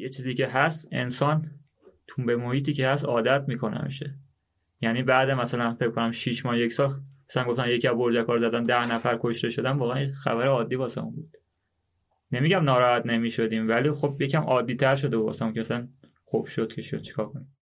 یه چیزی که هست انسان تو به محیطی که هست عادت می‌کنه میشه یعنی بعد مثلا فکر کنم 6 ماه یک سال مثلا گفتن یکی از برجکار زدن ده نفر کشته شدن واقعا خبر عادی واسه بود. نمیگم ناراحت نمی‌شدیم ولی خب یکم عادی تر شده واسه که مثلا خوب شد که شد چیکار کنیم.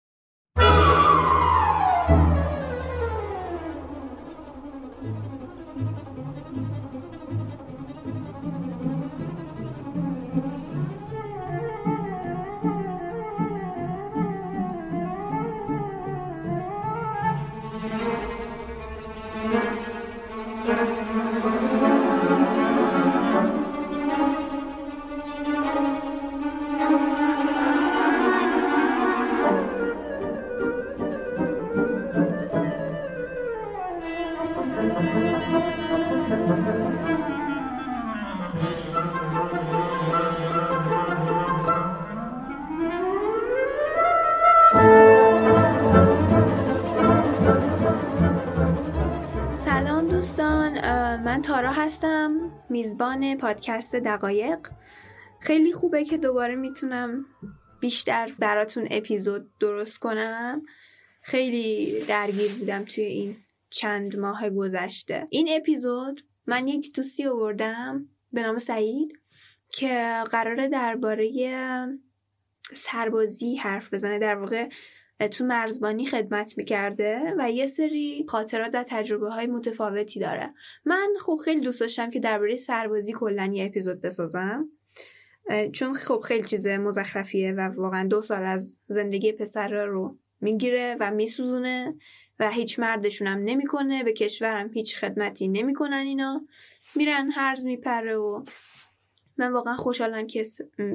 میزبان پادکست دقایق. خیلی خوبه که دوباره می‌تونم بیشتر براتون اپیزود درست کنم. خیلی درگیر بودم توی این چند ماه گذشته. این اپیزود من یک دوستی آوردم به نام سعید که قراره درباره سربازی حرف بزنه. در واقع تو مرزبانی خدمت می‌کرده و یه سری خاطرات و تجربه های متفاوتی داره. من خب خیلی دوست داشتم که درباره سربازی کلا یه اپیزود بسازم چون خب خیلی چیز مزخرفیه و واقعا دو سال از زندگی پسر رو می‌گیره و میسوزونه و هیچ مردشونم نمی‌کنه به کشورم هیچ خدمتی نمی‌کنن اینا. میرن هرز میپره و من واقعا خوشحالم که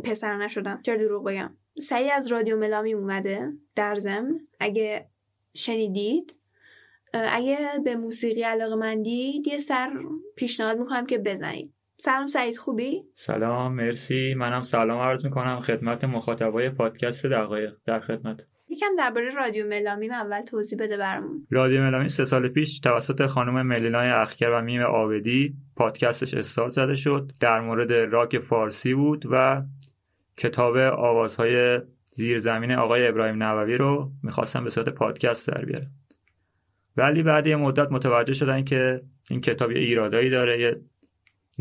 پسر نشدم. چرا دروغ بگم؟ سعی از رادیو ملامی اومده در ضمن. اگه شنیدید اگه به موسیقی علاقه مندید یه سر پیشنهاد می‌کنم که بزنید. سلام سعید خوبی؟ سلام مرسی. منم سلام عرض می‌کنم. خدمت مخاطبای پادکست دقایق در خدمت. یکم درباره رادیو ملامی اول توضیح بده برامون. رادیو ملامی سه سال پیش توسط خانم ملینای اخکر و میم آبدی پادکستش استارت زده شد. در مورد راک فارسی بود و کتاب آوازهای زیرزمین آقای ابراهیم نووی رو می‌خواستم به صورت پادکست در بیارم. ولی بعد یه مدت متوجه شدن که این کتاب یه ایرادایی داره یه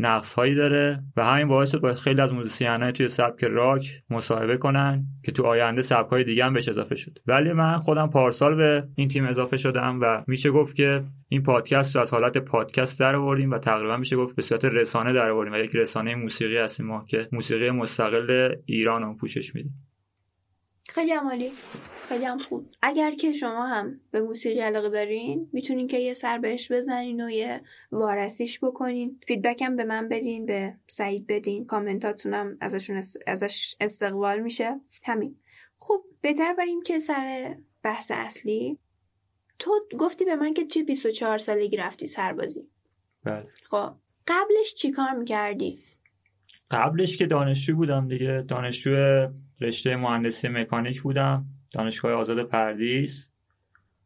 نقص هایی داره و همین باعث شد باید خیلی از موزیسین توی سبک راک مصاحبه کنن که تو آینده سبک های دیگه هم بهش اضافه شد ولی من خودم پارسال به این تیم اضافه شدم و میشه گفت که این پادکست رو از حالت پادکست در آوردیم و تقریبا میشه گفت به صورت رسانه در آوردیم و یک رسانه موسیقی هستیم ما که موسیقی مستقل ایران رو پوشش میدیم. خیلی عمالی خیلی هم خوب. اگر که شما هم به موسیقی علاقه دارین می‌تونین که یه سر بهش بزنین و یه وارسیش بکنین. فیدبک هم به من بدین به سعید بدین. کامنتاتونم ازشون ازش استقبال میشه. همین. خب بهتر بریم که سر بحث اصلی. تو گفتی به من که توی 24 سالگی رفتی سربازی. بله. خب قبلش چیکار می‌کردی؟ قبلش که دانشجو بودم دیگه. دانشجو رشته مهندسی مکانیک بودم دانشگاه آزاد پردیس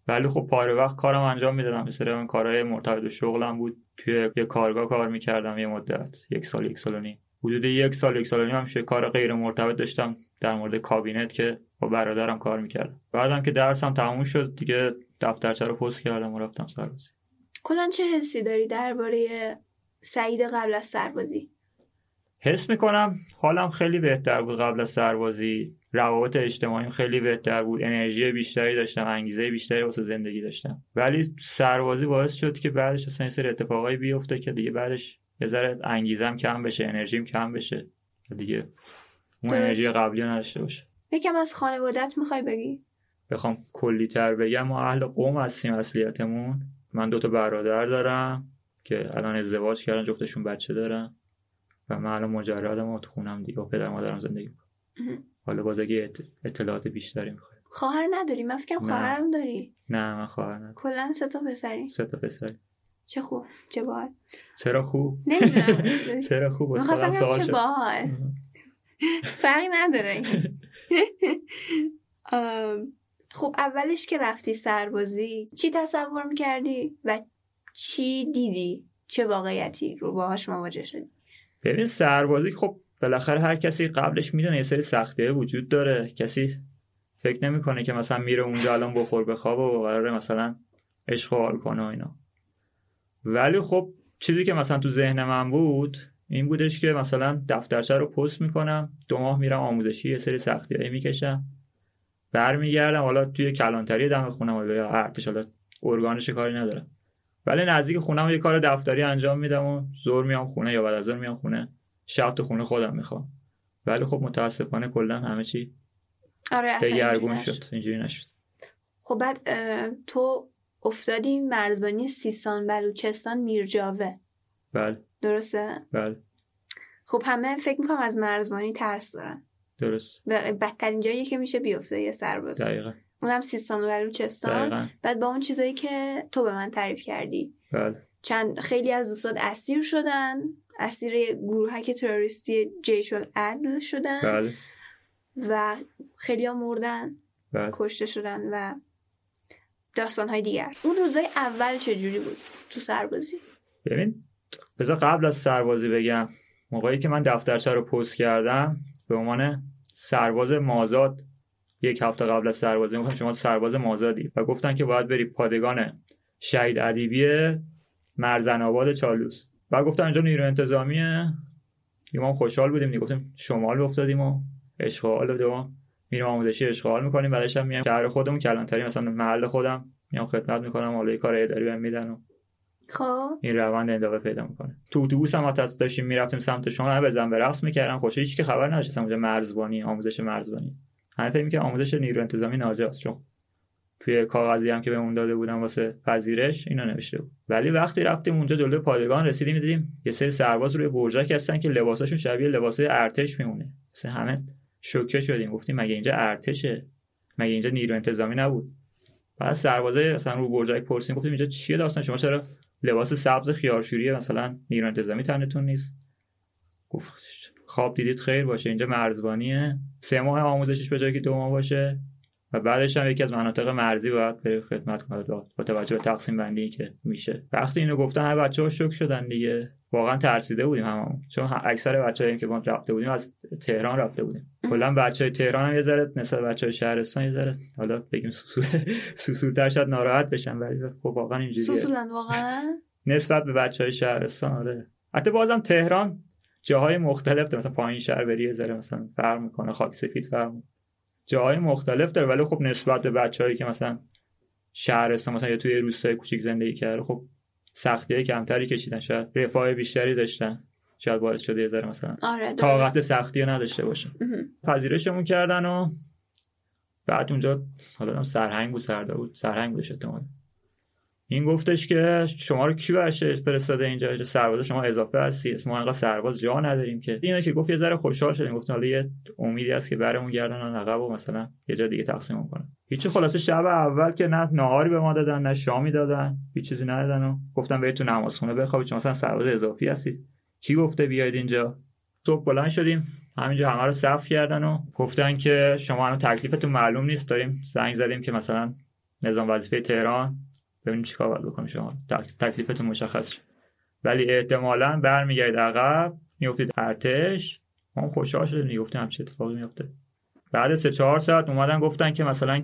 ولی خب پاره وقت کارم انجام می‌دادم. مثل اون کارهای مرتبط به شغلم بود. توی یه کارگاه کار می‌کردم یه مدت یک سال یک سال و نیم. حدود یک سال یک سال و نیم هم کار غیر مرتبط داشتم در مورد کابینت که با برادرم کار می‌کردم. بعدم که درسم تموم شد دیگه دفترچه رو پست کردم و رفتم سربازی. کلا چه حسی داری درباره سعید قبل از سربازی؟ حس می‌کنم حالم خیلی بهتر بود قبل از سربازی. روابط اجتماعیم خیلی بهتر بود. انرژی بیشتری داشتم انگیزه بیشتری واسه زندگی داشتم. ولی سربازی باعث شد که بعدش اصلا این سری اتفاقایی بیفته که دیگه بعدش یه ذره انگیزم کم بشه انرژیم کم بشه. دیگه اون انرژی قبلی نداشته باشه. یکم از خانوادت می‌خوای بگی؟ بخوام کلی تر بگم ما اهل قوم هستیم اصلیتمون. من دو تا برادر دارم که الان ازدواج کردن جفتشون بچه دارن. و من الان مجردم و تو خونم دیگه پدر مادرم زندگی می‌کنم حالا باز اگه اطلاعات بیشتری می‌خوای؟ خواهر نداری؟ من فکرم خواهرم داری. نه من خواهر ندارم. کلا سه تا پسری. سه تا پسری. چه خوب چه باحال. چرا خوب؟ نمی‌دونم. چرا خوب؟ می‌خواستم چه باحال. فرقی نداره. خب اولش که رفتی سربازی چی تصور می‌کردی و چی دیدی چه واقعیتی رو باهاش مواجه شدی؟ ببین سربازی خب بالاخره هر کسی قبلش می‌دونه یه سری سختی وجود داره. کسی فکر نمی‌کنه که مثلا میره اونجا الان بخور بخواب و قراره مثلا عشق حال کنه و اینا. ولی خب چیزی که مثلا تو ذهن من بود این بودش که مثلا دفترچه رو پست می‌کنم دو ماه میرم آموزشی یه سری سختی می‌کشم. برمیگردم حالا توی کلانتری دم خونم یا ارتش حالا ارگانش کاری ندارم. ولی نزدیک خونم یه کار دفتری انجام میدم و زور میام خونه یا بعد از زور میام خونه. شب تو خونه خودم می‌خوام. ولی خب متاسفانه کلا همه چی آره دگرگون شد. اینجوری نشد. خب بعد تو افتادی مرزبانی سیستان بلوچستان میرجاوه. بله. درسته؟ بله. خب همه فکر می‌کنم از مرزبانی ترس دارن. درست. بدترین جایی که میشه بیفته یه سرباز. دقیقا. اونم سیستان و بلوچستان. بعد با اون چیزایی که تو به من تعریف کردی. بله. چند خیلی از دوستات اسیر شدن. اسیر گروهک تروریستی جیش العدل شدن. بله. و خیلی ها مردن بله. کشته شدن و داستان های دیگر. اون روزای اول چجوری بود تو سربازی؟ ببین بذار قبل از سربازی بگم. موقعی که من دفترچه رو پست کردم به عنوان سرباز مازاد یک هفته قبل از سربازی گفتن شما سرباز مازادی. و گفتن که باید بری پادگان شهید ادیبی مرزن آباد چالوس. و گفتن اینجا نیرو انتظامیه. ما خوشحال بودیم دیگه. گفتیم شمال افتادیم و اشغال بده میریم آموزشی اشغال می‌کنیم. بعدش هم میام شهر خودمون کلانتری مثلا محل خودم. میام خدمت می‌کنم. حالا کار اداری بهم میدن و خب. این روند ادامه پیدا می‌کنه. تو اتوبوس هم حتی داشتیم می‌رفتیم سمت شما. بزن به رقص می‌کردن خوش هیچ که خبر نداشت اونجا مرزبانی آموزش مرزبانی. همه فکر که آموزش نیرو انتظامی ناجاست. چون توی کاغذی هم که بهمون داده بودن واسه پذیرش اینا نوشته بود. ولی وقتی رفتیم اونجا جلوی پادگان رسیدیم دیدیم یه سری سرباز روی برجک هستن که لباساشون شبیه لباسای ارتش میمونه. مثلا همه شوکه شدیم. گفتیم مگه اینجا ارتشه؟ مگه اینجا نیرو انتظامی نبود؟ بعد سربازای اصلا رو برجک پرسیم گفتیم اینجا چیه داستان؟ شما چرا لباس سبز خیارشوری مثلا نیرو انتظامی تنتون نیست؟ گفت خواب دیدید خیر باشه اینجا مرزبانیه. سه ماه آموزشش به جایی که دو ماه باشه. و بعدش هم یکی از مناطق مرزی باید به خدمت کنه با توجه به تقسیم بندی که میشه. وقتی اینو گفتن همه بچه ها شک شدن دیگه. واقعا ترسیده بودیم همون چون اکثر بچه‌ای که ما رفته بودیم از تهران رفته بودیم. کلا بچهای تهران هم یه ذره نسبت بچهای شهرستان یه ذره حالا بگیم سوسول سوسولتر شاید ناراحت بشن ولی خب واقعا اینجوریه. سوسولن واقعا؟ نسبت به بچهای شهرستان آره. حتی بازم تهران جاهای مختلف داره مثلا پایین شهر بری یه ذره مثلا فرق می‌کنه خاک سفید فرق جاهای مختلف داره ولی خب نسبت به بچه‌هایی که مثلا شهرستان مثلا یا توی روستای کوچیک زندگی کرده خب سختی کمتری کشیدن شاید رفاه بیشتری داشتن شاید باعث شده یه ذره مثلا آره طاقت سختی نداشته باشه پذیرشمون کردن و بعد اونجا حالا سرهنگ بود سرده بود سرهنگ بودش احتمال این گفتش که شما رو کی برش فرستاده اینجا؟ سرباز شما اضافه هستی. ما انقدر سرباز جا نداریم که. اینا که گفت یه ذره خوشحال شدیم. گفتن حالا یه امیدی هست که برمون گردن عقب و مثلا یه جا دیگه تقسیم کنن هیچ خلاصه شب اول که نه ناهاری به ما دادن نه شامی دادن. هیچ چیزی ندادن و گفتن برید تو نمازخونه بخوابید. چون مثلا سرباز اضافی هستید. کی گفته بیاید اینجا؟ صبح بلند شدیم. همینجا همه رو صف کردن و گفتن که شما الان تکلیفتون معلوم نیست. داریم زنگ زدیم که مثلا نظام وظیفه تهران. ببینیم چیکار باید بکنیم شما. تکلیفتون مشخص شد ولی احتمالا برمیگردید عقب میافتید ارتش. ما خوشحال شدیم می‌گفتیم همچه اتفاقی میفته بعد سه چهار ساعت اومدن گفتن که مثلا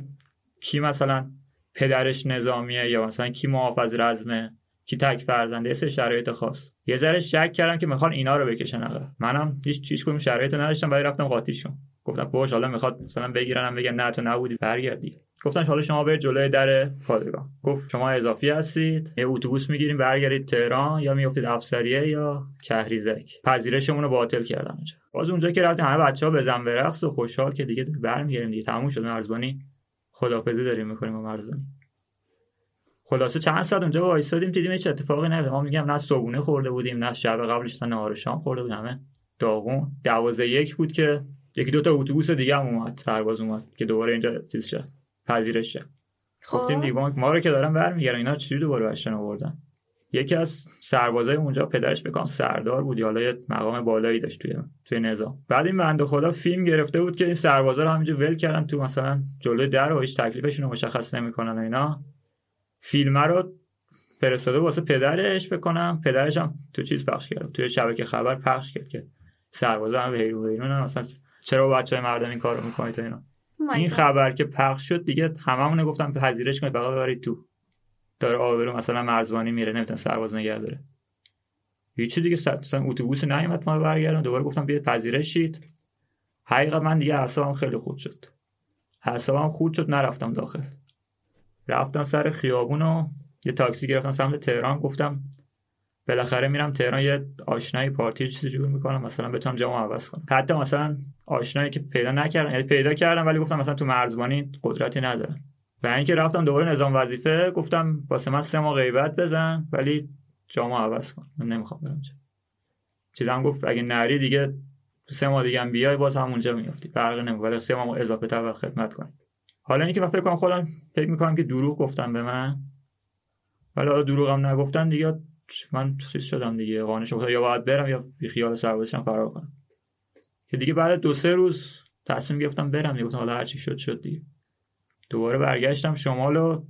کی مثلا پدرش نظامیه یا مثلا کی محافظ رزمه کی تک فرزنده یه شرایط خاص. یه ذره شک کردم که می‌خوان اینا رو بکشن عقب. منم هیچ چیز کنم شرایط نداشتم ولی رفتم قاطیشون گفتم باش حالا می‌خواد مثلا بگیرنم بگم نه تو نبودی برگردی. گفتن حالا شما برید جلوی در پادگان گفت شما اضافی هستید یه اتوبوس می‌گیریم برگردید تهران یا میافتید افسریه یا کهریزک. پذیرشمون رو باطل کردن اونجا. باز اونجا که رفتیم همه بچه‌ها بزن به رقص و خوشحال که دیگه برمیگردیم دیگه. تموم شد. مرزبانی خدافظی داریم می‌کنیم با مرزبانی. خلاصه چند ساعت اونجا وایسادیم دیدیم هیچ اتفاقی نیفتاد ما میگم نه صبحونه خورده بودیم نه شب قبلش نهار شام خورده بودیم. همه داغون. دوازه یک بود که یکی دو تا اتوبوس دیگه هم اومد. سرباز اومد که دوباره اینجا چیز شد. پذیرش شد خب. گفتیم دیگه ما رو که دارن برمیگردن. اینا چی دوباره بشن آوردن یکی از سربازای اونجا پدرش بکنم سردار بود. یا حالا یه مقام بالایی داشت توی توی نظام. بعد این بنده خدا فیلم گرفته بود که این سربازا رو همینجا ول کردن تو مثلا جلوی در و هیچ تکلیفشون رو مشخص نمی‌کنن اینا. فیلم رو فرستاده واسه پدرش بکنم پدرش هم تو چیز پخش کرد. توی شبکه خبر پخش کرد که سربازا هم بیرون بیرون اصلا چرا بچه های مردم این کارو می‌کنید اینا. این God. خبر که پخش شد دیگه هممون گفتم پذیرش کنید. فقط ببرید تو. داره آبرو مثلا مرزبانی میره نمی‌تونه سرباز نگه داره. هیچی دیگه مثلا اتوبوس نیومد ما رو برگردون. دوباره گفتم بیاید پذیرش شید. حقیقت من دیگه اعصابم خیلی خوب شد. اعصابم خود شد نرفتم داخل. رفتم سر خیابون و یه تاکسی گرفتم سمت تهران. گفتم بالاخره میرم تهران یه آشنایی پارتی چیزی جور می‌کنم مثلا بتونم جامو عوض کنم. حتی مثلا آشنایی که پیدا نکردم یعنی پیدا کردم ولی گفتم مثلا تو مرزبانی قدرتی ندارم. و اینکه رفتم دوباره نظام وظیفه گفتم واسه من سه ماه غیبت بزن ولی جامو عوض کن. من نمی‌خوام برم چه چیزم گفت اگه نری دیگه سه ماه دیگه هم بیای باز همونجا میافتی. فرق نمی‌کنه. سه ماه اضافه تر وقت خدمت کنی حالا اینکه من فکر کنم خودم فکر می‌کنم که دروغ گفتم به من ولی حالا دروغم نگفتن دیگه من چیز شدم دیگه قانش افتاد یا باید برم یا بی خیال سربازشم فرار کنم. که دیگه بعد دو سه روز تصمیم گرفتم برم دیگه. حالا هر چی شد شد دیگه. دوباره برگشتم شمال و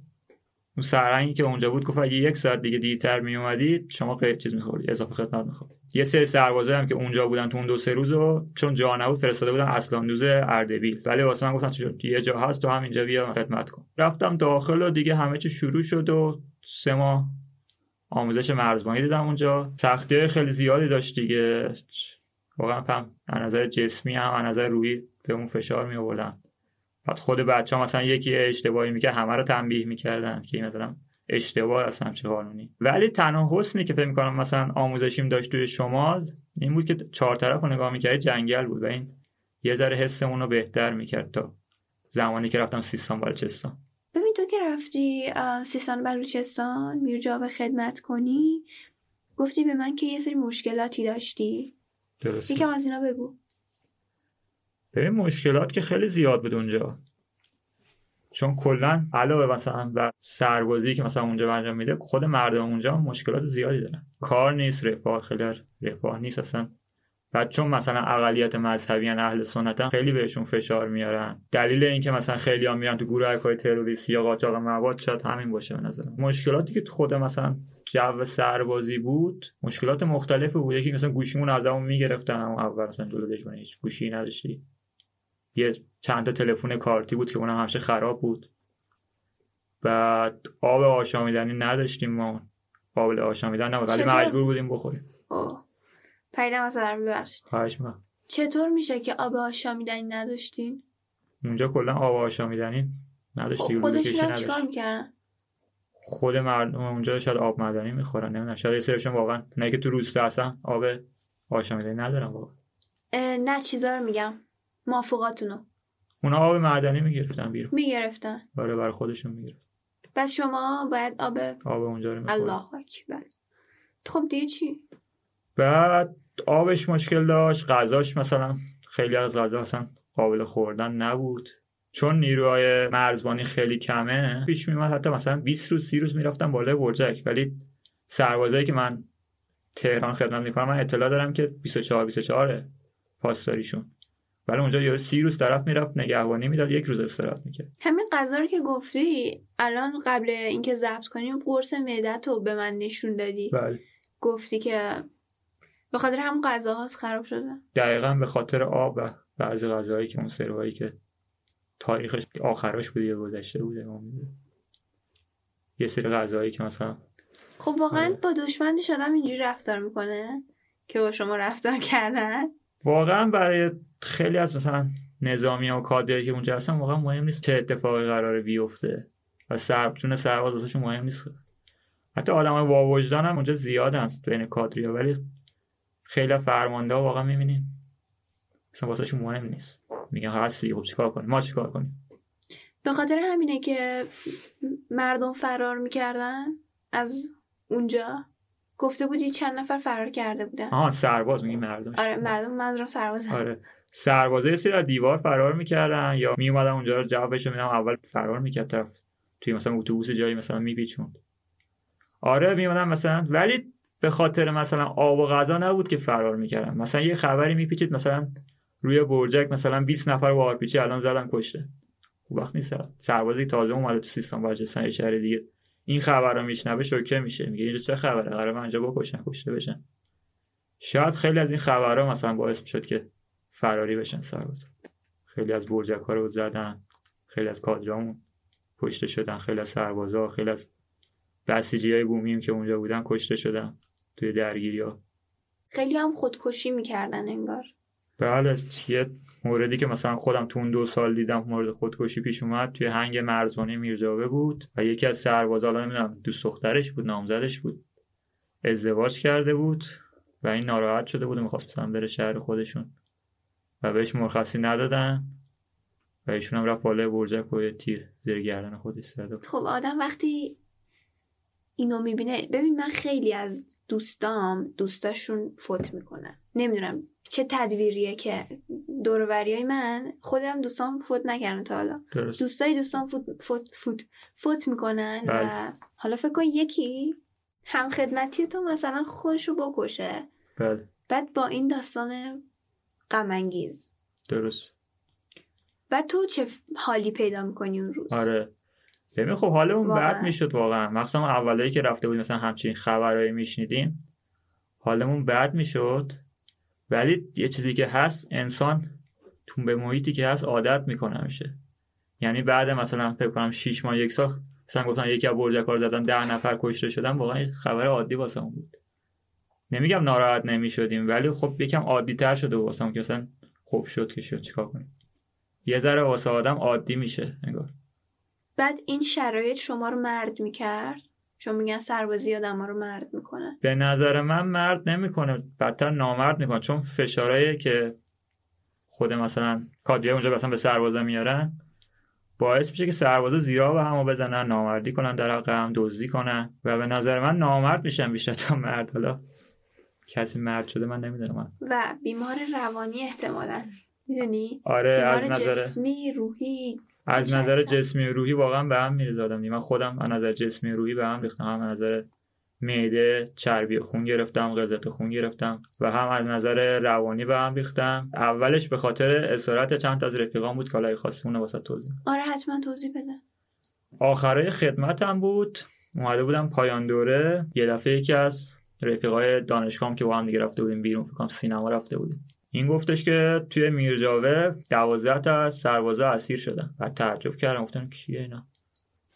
اون سرنگی که اونجا بود گفت اگه یک ساعت دیگه دیرتر می اومدی شما قید چیز میخوردی اضافه خدمت میخوردی. یه سری سربازا هم که اونجا بودن تو اون دو سه روز و چون جا نبود فرستاده بودن اصلاندوز اردبیل. ولی واسه من گفتن یه جا هست تو هم اینجا بیا خدمت کن. رفتم داخل و دیگه همه چی شروع شد و سه ماه آموزش مرزبانی دیدم اونجا. سختی خیلی زیادی داشت دیگه. واقعا فهم از نظر جسمی هم از نظر روحی به اون فشار می آوردن بعد خود بچه ها مثلا یکی اشتباهی می‌کرد همه رو تنبیه می‌کردن که این مثلا اشتباه اصلا همچه قانونی. ولی تنها حسنی که فکر می‌کنم مثلا آموزشیم داشت توی شمال این بود که چهار طرف رو نگاه می‌کردی جنگل بود و این یه ذره حسمون رو بهتر می‌کرد تا زمانی که رفتم سیستان بلوچستان. که رفتی سیستان بلوچستان میرجا به خدمت کنی؟ گفتی به من که یه سری مشکلاتی داشتی. درسته. یکم از اینا بگو. ببین مشکلات که خیلی زیاد بود اونجا. چون کلا علاوه مثلا بر سربازی که مثلا اونجا انجام میده خود مردم اونجا مشکلات زیادی دارن. کار نیست رفاه خیلی رفاه نیست اصلا. بعد چون مثلا اقلیت مذهبی اهل سنتن خیلی بهشون فشار میارن. دلیل اینکه مثلا خیلی هم میرن تو گروه های تروریستی یا قاچاق مواد شاید همین باشه به نظرم. مشکلاتی که تو خود مثلا جو سربازی بود مشکلات مختلفی بود. یکی مثلا گوشیمون ازمون می‌گرفتن. اما اول مثلا دو دشمن هیچ گوشی نداشتی. یه چند تا تلفن کارتی بود که اونم همیشه خراب بود. بعد آب آشامیدنی نداشتیم ما. قابل آشامیدن نبود. ولی؟ مجبور بودیم بخوریم. اوه. پریدم از در ببخشید. خواهش می‌کنم. چطور میشه که آب آشامیدنی نداشتین؟ اونجا کلا آب آشامیدنی خودشون لوله کشی هم نداشتی. چیکار می‌کردن. خود مردم اونجا شاید آب معدنی می‌خورن نمی‌دونم. شاید یه سریشون واقعا نه که تو روستا هستن آب آشامیدنی ندارن واقعا. نه چیزا رو میگم. مافوقاتونو. اونا آب معدنی می‌گرفتن بیرون. می‌گرفتن. برای برای خودشون می‌گرفت بس شما باید آب آب اونجا رو می‌خورن الله اکبر. خب دیگه چی؟ بعد آبش مشکل داشت غذاش مثلا خیلی از غذا اصلا قابل خوردن نبود. چون نیروهای مرزبانی خیلی کمه پیش میومد حتی مثلا 20 روز 30 روز می‌رفتم بالای برجک. ولی سربازایی که من تهران خدمت می‌کنم من اطلاع دارم که 24 24 پاسداریشون. ولی اونجا یه 30 روز طرف می‌رفت نگهبانی می‌داد یک روز استراحت می‌کرد. همین غذا رو که گفتی الان قبل اینکه ضبط کنیم قرص معدت رو به من نشون دادی. بله. گفتی که به خاطر همون غذاهاست خراب شده دقیقا به خاطر آب و بعضی غذاهایی که اون سروایی که تاریخش آخرش بوده یا گذشته بوده. یه سری غذاهایی که مثلا خب واقعا آره. با دشمنش آدم اینجوری رفتار می‌کنه که با شما رفتار کردن واقعا برای خیلی از مثلا نظامی و کادری که اونجا هستن واقعا مهم نیست چه اتفاقی قراره بیفته و سرب چون سرباز مهم نیست حتی آدم های واوجدان هم اونجا زیاد هست بین کادری ولی خیلی فرمانده ها واقعا می‌بینیم اصلا واسهشون مهم نیست. میگن هستی خب چیکار کنیم؟ ما چیکار کنیم؟ به خاطر همینه که مردم فرار می‌کردن از اونجا. گفته بودی چند نفر فرار کرده بودن. آها سرباز میگی مردم. آره مردم منظورم سرباز. آره. سربازا یه سری از دیوار فرار می‌کردن یا میومدن اونجا رو جوابش میدم اول فرار می‌کرد طرف. توی مثلا اتوبوس جایی مثلا میپیچوند. آره میومدن مثلا. ولی به خاطر مثلا آب و غذا نبود که فرار می‌کردن مثلا یه خبری میپیچید مثلا روی برجک مثلا 20 نفر با آرپیچی الان زدن کشته. خوب وقت نیست. سربازی تازه اومده تو سیستان بلوچستان یه شهر دیگه. این خبر رو میشنوه شوکه میشه. میگه اینجا چه خبره؟ قرار من اینجا بکشن کشته بشن شاید خیلی از این خبرها مثلا باعث می‌شد که فراری بشن سرباز خیلی از برجک ها رو زدن خیلی از کادرامون کشته شدن خیلی از سربازا خیلی از بسیجی های بومیم که اونجا بودن کشته شدن. توی درگیری ها خیلی هم خودکشی می‌کردن انگار. بله یه موردی که مثلا خودم تو اون دو سال دیدم مورد خودکشی پیش اومد توی هنگ مرزبانی میرجاوه بود و یکی از سربازا حالا نمی‌دونم دوست دخترش بود نامزدش بود. ازدواج کرده بود و این ناراحت شده بود و می‌خواست مثلا بره شهر خودشون. و بهش مرخصی ندادن و ایشون هم رفت بالای برجک و تیر زیر گردن خودش زد خب آدم وقتی اینو می‌بینه. ببین من خیلی از دوستام دوستاشون فوت می‌کنن نمی‌دونم چه تدویریه که های من خودم دوستام فوت نکردن تا حالا. درست. دوستای دوستان فوت فوت فوت, فوت می‌کنن و بله. حالا فکر کن یکی هم خدمتی تو مثلا خودشو بکشه. بله. بعد با این داستان غم درست. بعد تو چه حالی پیدا می‌کنی اون روز؟ آره. ببین خب حالمون بد می‌شد واقعا. مثلا اولایی که رفته بودیم مثلا همچین خبرهایی میشنیدیم. حالمون بد می‌شد. ولی یه چیزی که هست انسان تو به محیطی که هست عادت می‌کنه میشه یعنی بعد مثلا فکر کنم 6 ماه یک سال مثلا گفتن یکی از برجکار زدن ده نفر کشته شدن واقعا خبر عادی واسمون بود. نمیگم ناراحت نمی‌شدیم ولی خب یکم عادی تر شده واسمون که مثلا خوب شد که شد چیکار کنیم. یه ذره واسه آدم عادی میشه انگار. بعد این شرایط شما رو مرد می‌کرد؟ چون میگن سربازی آدم رو مرد می‌کنه. به نظر من مرد نمی‌کنه بدتر نامرد می‌کنه. چون فشارهایی که خود مثلا کادریه اونجا مثلا به سربازا میارن باعث میشه که سربازا زیرا به همو بزنن نامردی کنن در حق هم دزدی کنن. و به نظر من نامرد میشن بیشتر تا مرد. حالا کسی مرد شده من نمی‌دونم. و بیمار روانی احتمالا. می‌دونی؟ آره از نظر جسمی روحی. از نظر جسمی و روحی واقعا به هم میریز آدم من خودم از نظر جسمی و روحی به هم ریختم. هم از نظر معده چربی خون گرفتم غلظت خون گرفتم و هم از نظر روانی به هم ریختم. اولش به خاطر اسارت چند تا از رفیقان بود که حالا خواست اون واسه توضیح آره حتما توضیح بده. آخرای خدمتم بود. اومده بودم پایان دوره. یه دفعه یکی از رفیقای دانشگاهم که با هم دیگه رفته بودیم بیرون فکر سینما رفته بودیم. این گفتش که توی میرجاوه دوازده تا سربازا اسیر شدن. بعد تعجب کردم گفتم کیه اینا؟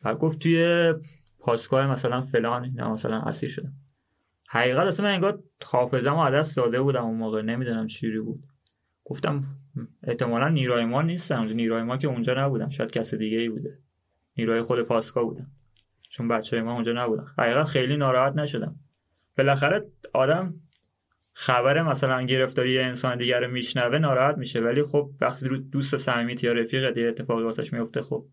بعد گفت توی پاسگاه مثلا فلان اینا مثلا اسیر شدن. حقیقت اصلا من انگار حافظم دست داده بودم اون موقع نمی‌دونم چیری بود. گفتم احتمالا نیروی ما نیستن نیروی ما که اونجا نبودن شاید کس دیگه ای بوده. نیروی خود پاسگاه بودن. چون بچه ما اونجا نبودن. حقیقت خیلی ناراحت نشدم. بالاخره آدم خبر مثلا گرفتاری انسان دیگر رو میشنوه ناراحت میشه. ولی خب وقتی دوست صمیمیت یا رفیق یه اتفاقی واسش میفته خب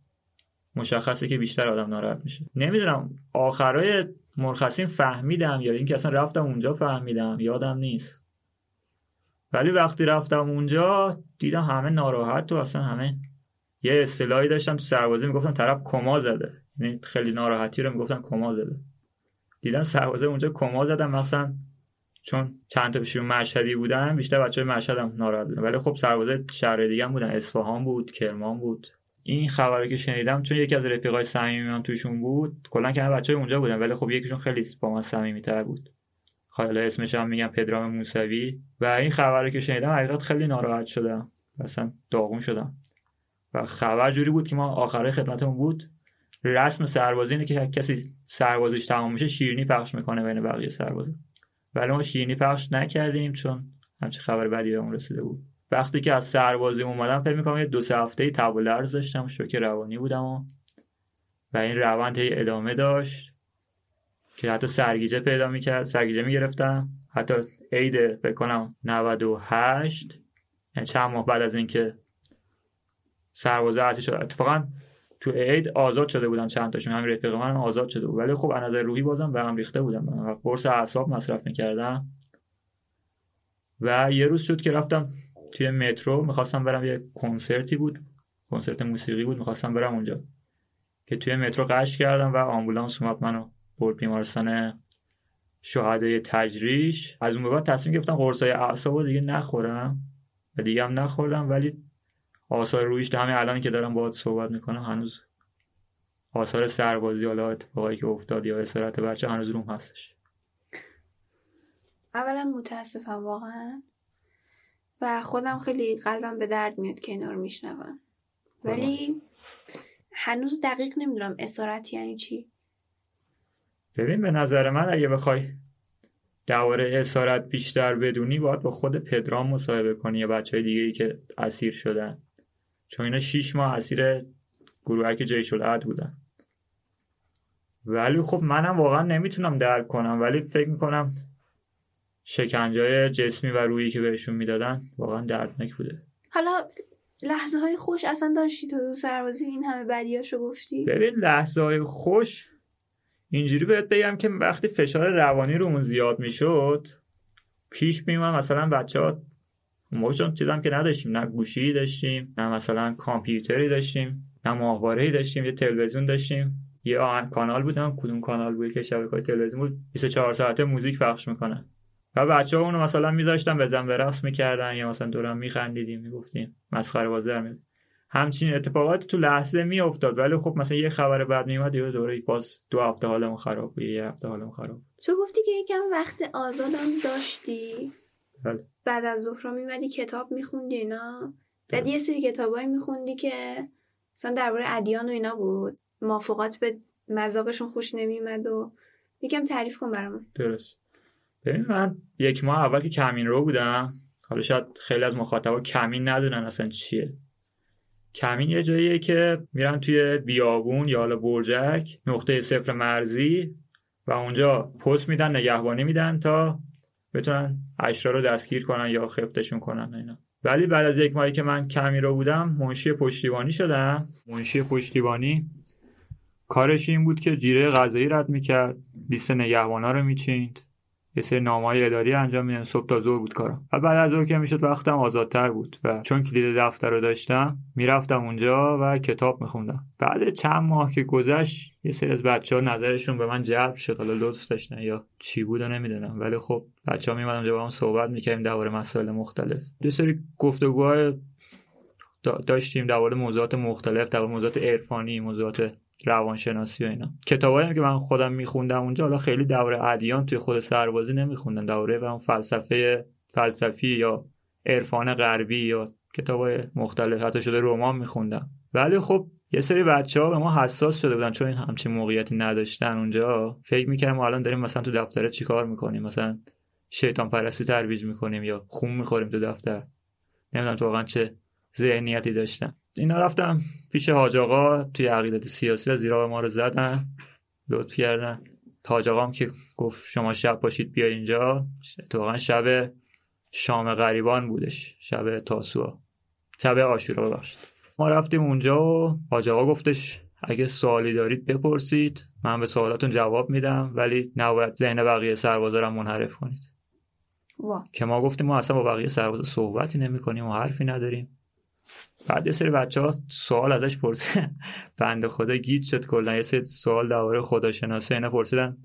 مشخصه که بیشتر آدم ناراحت میشه. نمی‌دونم آخرای مرخصین فهمیدم یا اینکه اصلا رفتم اونجا فهمیدم یادم نیست. ولی وقتی رفتم اونجا دیدم همه ناراحت و اصلا همه یه اصطلاحی داشتم تو سربازی می‌گفتن طرف کما زده. یعنی خیلی ناراحتی رو می‌گفتن کما زده. دیدم سربازه اونجا کما زدم مثلا چون چند تا پیشون مشهدی بودن بیشتر بچه مشهد هم ناراحت بودن. ولی خب سربازه شهر دیگه هم بودن. اصفهان بود کرمان بود. این خبری که شنیدم چون یکی از رفیقای صمیمیان توشون بود کلا که بچه اونجا بودن. ولی خب یکیشون خیلی با من تر بود. حالا اسمش هم میگم پدرام موسوی. و این خبری که شنیدم حقیقت خیلی ناراحت شدم. اصلا داغون شدم. و خبر جوری بود که ما آخره خدمتمون بود. رسم سربازی اینه که کسی سربازیش تمام میشه شیرینی پخش می‌کنه بین بقیه سربازا. ولی ما شیرینی پخش نکردیم چون همچه خبر بدی به اون رسیده بود. وقتی که از سربازی اومدم فکر می‌کنم یه دو سه هفته تب و لرز داشتم شوک روانی بودم و, و این روند ادامه داشت که حتی سرگیجه پیدا می‌کرد سرگیجه می‌گرفتم. حتی عید بکنم 98 یعنی چند ماه بعد از اینکه سربازه شد اتفاقا تو عید آزاد شده بودن چند تاشون همین رفیق من آزاد شده بود. ولی خب از نظر روحی بازم به هم ریخته بودم. قرص اعصاب مصرف می‌کردم. و یه روز شد که رفتم توی مترو. می‌خواستم برم یه کنسرتی بود. کنسرت موسیقی بود. می‌خواستم برم اونجا. که توی مترو قش کردم و آمبولانس اومد منو برد بیمارستان شهدای تجریش. از اون بعد تصمیم گرفتم قرصای اعصاب دیگه نخورم و دیگه هم نخوردم. ولی آثار رویش همین الان که دارم باهات صحبت می‌کنم هنوز. آثار سربازی حالا اتفاقایی که افتاد یا اسارت بچه هنوز روم هستش. اولا متاسفم واقعا. و خودم خیلی قلبم به درد میاد که اینا رو میشنوم. ولی هنوز دقیق نمی‌دونم اسارت یعنی چی. ببین به نظر من اگه بخوای دواره اسارت بیشتر بدونی باید با خود پدرام مصاحبه کنی یا بچه های دیگه ای که اسیر شدن. چون اینا شیش ماه اسیر گروهک جیش العد بودن. ولی خب منم واقعا نمی‌تونم درک کنم ولی فکر می‌کنم شکنجای جسمی و رویی که بهشون می‌دادن واقعا دردناک بوده. حالا لحظه های خوش اصلا داشتی تو سربازی این همه بدیاشو گفتی؟ ببین لحظه های خوش اینجوری بهت بگم که وقتی فشار روانی رومون زیاد می‌شد پیش میومد مثلا بچه ها موقع چون چیزم که نداشتیم. نه گوشی داشتیم نه مثلا کامپیوتری داشتیم نه ماهواره داشتیم یه تلویزیون داشتیم. یه کانال بودم کدوم کانال بود؟ که شبکه تلویزیون بود. 24 ساعته موزیک پخش می‌کنه و بچه ها اونو مثلا میذاشتن بزن به رقص می‌کردن یا مثلا دورم میخندیدیم می‌گفتیم مسخره بازی در همچین اتفاقات تو لحظه میافتاد. ولی خب مثلا یه خبر بعد میومد یه دوره باز دو هفته حالمون خراب بود یه هفته حالمون خراب تو گفتی که یکم وقت آزادم داشتی؟ بله. بعد از ظهر میمدی کتاب میخوندی اینا؟ بعد یه سری کتابایی میخوندی که مثلا درباره ادیان و اینا بود. موافقات به مذاقشون خوش نمیومد و یکم تعریف کن برامون. درست. ببین من یک ماه اول که کمین رو بودم حالا شاید خیلی از مخاطبا کمین ندونن اصلا چیه. کمین یه جاییه که میرن توی بیابون یا حالا برجک نقطه صفر مرزی و اونجا پست میدن نگهبانی میدن تا بتونن اشرا رو دستگیر کنن یا خفتشون کنن اینا. ولی بعد از یک ماهی که من کمی رو بودم منشی پشتیبانی شدم. منشی پشتیبانی کارش این بود که جیره غذایی رد می‌کرد لیست نگهبانا رو میچیند. یه سری نامهای اداری انجام میدم صبح تا ظهر بود کارم. و بعد از ظهر که می‌شد وقتم آزادتر بود. و چون کلید دفتر رو داشتم می‌رفتم اونجا و کتاب میخوندم. بعد چند ماه که گذشت یه سری از بچه ها نظرشون به من جلب شد. حالا لطف داشتن یا چی بود نمی‌دونم. ولی خب بچه ها میمدم با هم صحبت می‌کردیم درباره مسائل مختلف. یه سری گفتگوهای داشتیم درباره موضوعات مختلف درباره موضوعات عرفانی موضوعات روانشناسی و اینا. کتابایی که من خودم میخوندم اونجا حالا خیلی دوره ادیان توی خود سربازی نمیخوندم. دوره و فلسفه فلسفی یا عرفان غربی یا کتابای مختلف. حتی شده رمان میخوندم. ولی خب یه سری بچه ها به ما حساس شده بودن چون این همچین موقعیتی نداشتن اونجا. فکر می‌کردم الان داریم مثلا تو دفتره چیکار می‌کنیم؟ مثلا شیطان پرستی ترویج می‌کنیم یا خون می‌خوریم تو دفتر. نمی‌دونم تو واقعا چه ذهنیتی داشتن اینا رفتم پیش حاج آقا توی عقیدت سیاسی و زیرا ما رو زدن لطف کردن. حاج آقام که گفت شما شب باشید بیا اینجا. واقعا شب شام غریبان بودش شب تاسوعا شب آشورا ببخشید. ما رفتیم اونجا و حاج آقا گفتش اگه سوالی دارید بپرسید من به سوالاتون جواب میدم ولی نباید ذهن بقیه سربازارم منحرف کنید. که ما گفتیم ما اصلا با بقیه سربازا صحبتی نمی کنیم و حرفی نداریم. بعد یه سری بچه ها سوال ازش پرسه بنده خدا گیت شد کلا. یه سری سوال درباره خداشناسی اینا پرسیدن.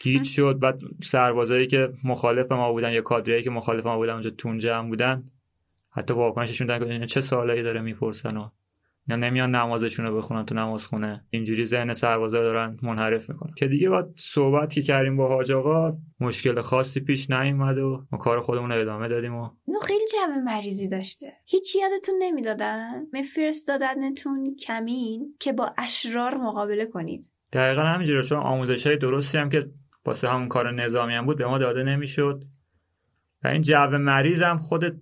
گیت شد. بعد سربازایی که مخالف ما بودن یا کادریایی که مخالف ما بودن اونجا تونجه هم بودن. حتی واکنششون دادن چه سوالایی داره می‌پرسن و یا نمیان نمازشون رو بخونن تو نماز خونه اینجوری ذهن سربازا دارن منحرف می‌کنن. که دیگه با صحبت که کردیم با حاج آقا مشکل خاصی پیش نیومد و ما کار خودمون رو ادامه دادیم و نو خیلی جو مریضی داشته. هیچ یادتون نمی‌دادن؟ دادنتون کمین که با اشرار مقابله کنید. دقیقا همینجوری چون آموزش های درستی هم که واسه همون کار نظامی هم بود به ما داده نمی‌شد. و این جو مریض هم خود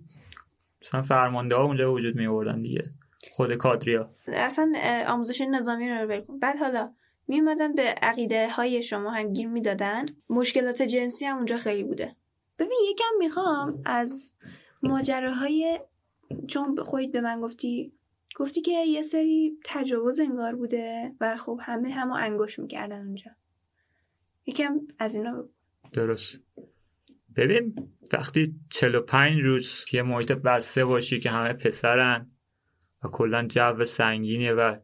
مثلا فرمانده ها اونجا وجود می دیگه. خود کادریا. اصلا آموزش نظامی رو ول کن. بعد حالا می اومدن به عقیده های شما هم گیر می‌دادن. مشکلات جنسی هم اونجا خیلی بوده. ببین یکم می‌خوام از ماجراهای چون خودت به من گفتی گفتی که یه سری تجاوز انگار بوده و خب همه همو انگوش می‌کردن اونجا. یکم از اینا درست. ببین وقتی 45 روز که محیط بسته باشی که همه پسرن و کلا جو سنگینیه و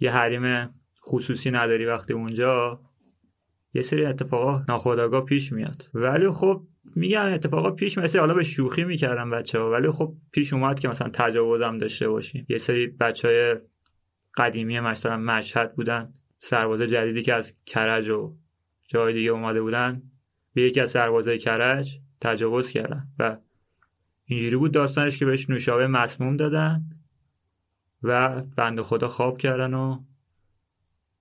یه حریم خصوصی نداری وقتی اونجا. یه سری اتفاقا ناخودآگاه پیش میاد. ولی خب میگم اتفاقا پیش مثل حالا به شوخی می‌کردم بچه ها ولی خب پیش اومد که مثلا تجاوزم داشته باشیم. یه سری بچه های قدیمی مثلا مشهد بودن سرباز جدیدی که از کرج و جای دیگه اومده بودن به یکی از سربازای کرج تجاوز کردن و اینجوری بود داستانش که بهش نوشابه مسموم دادن. و بند خدا خواب کردن و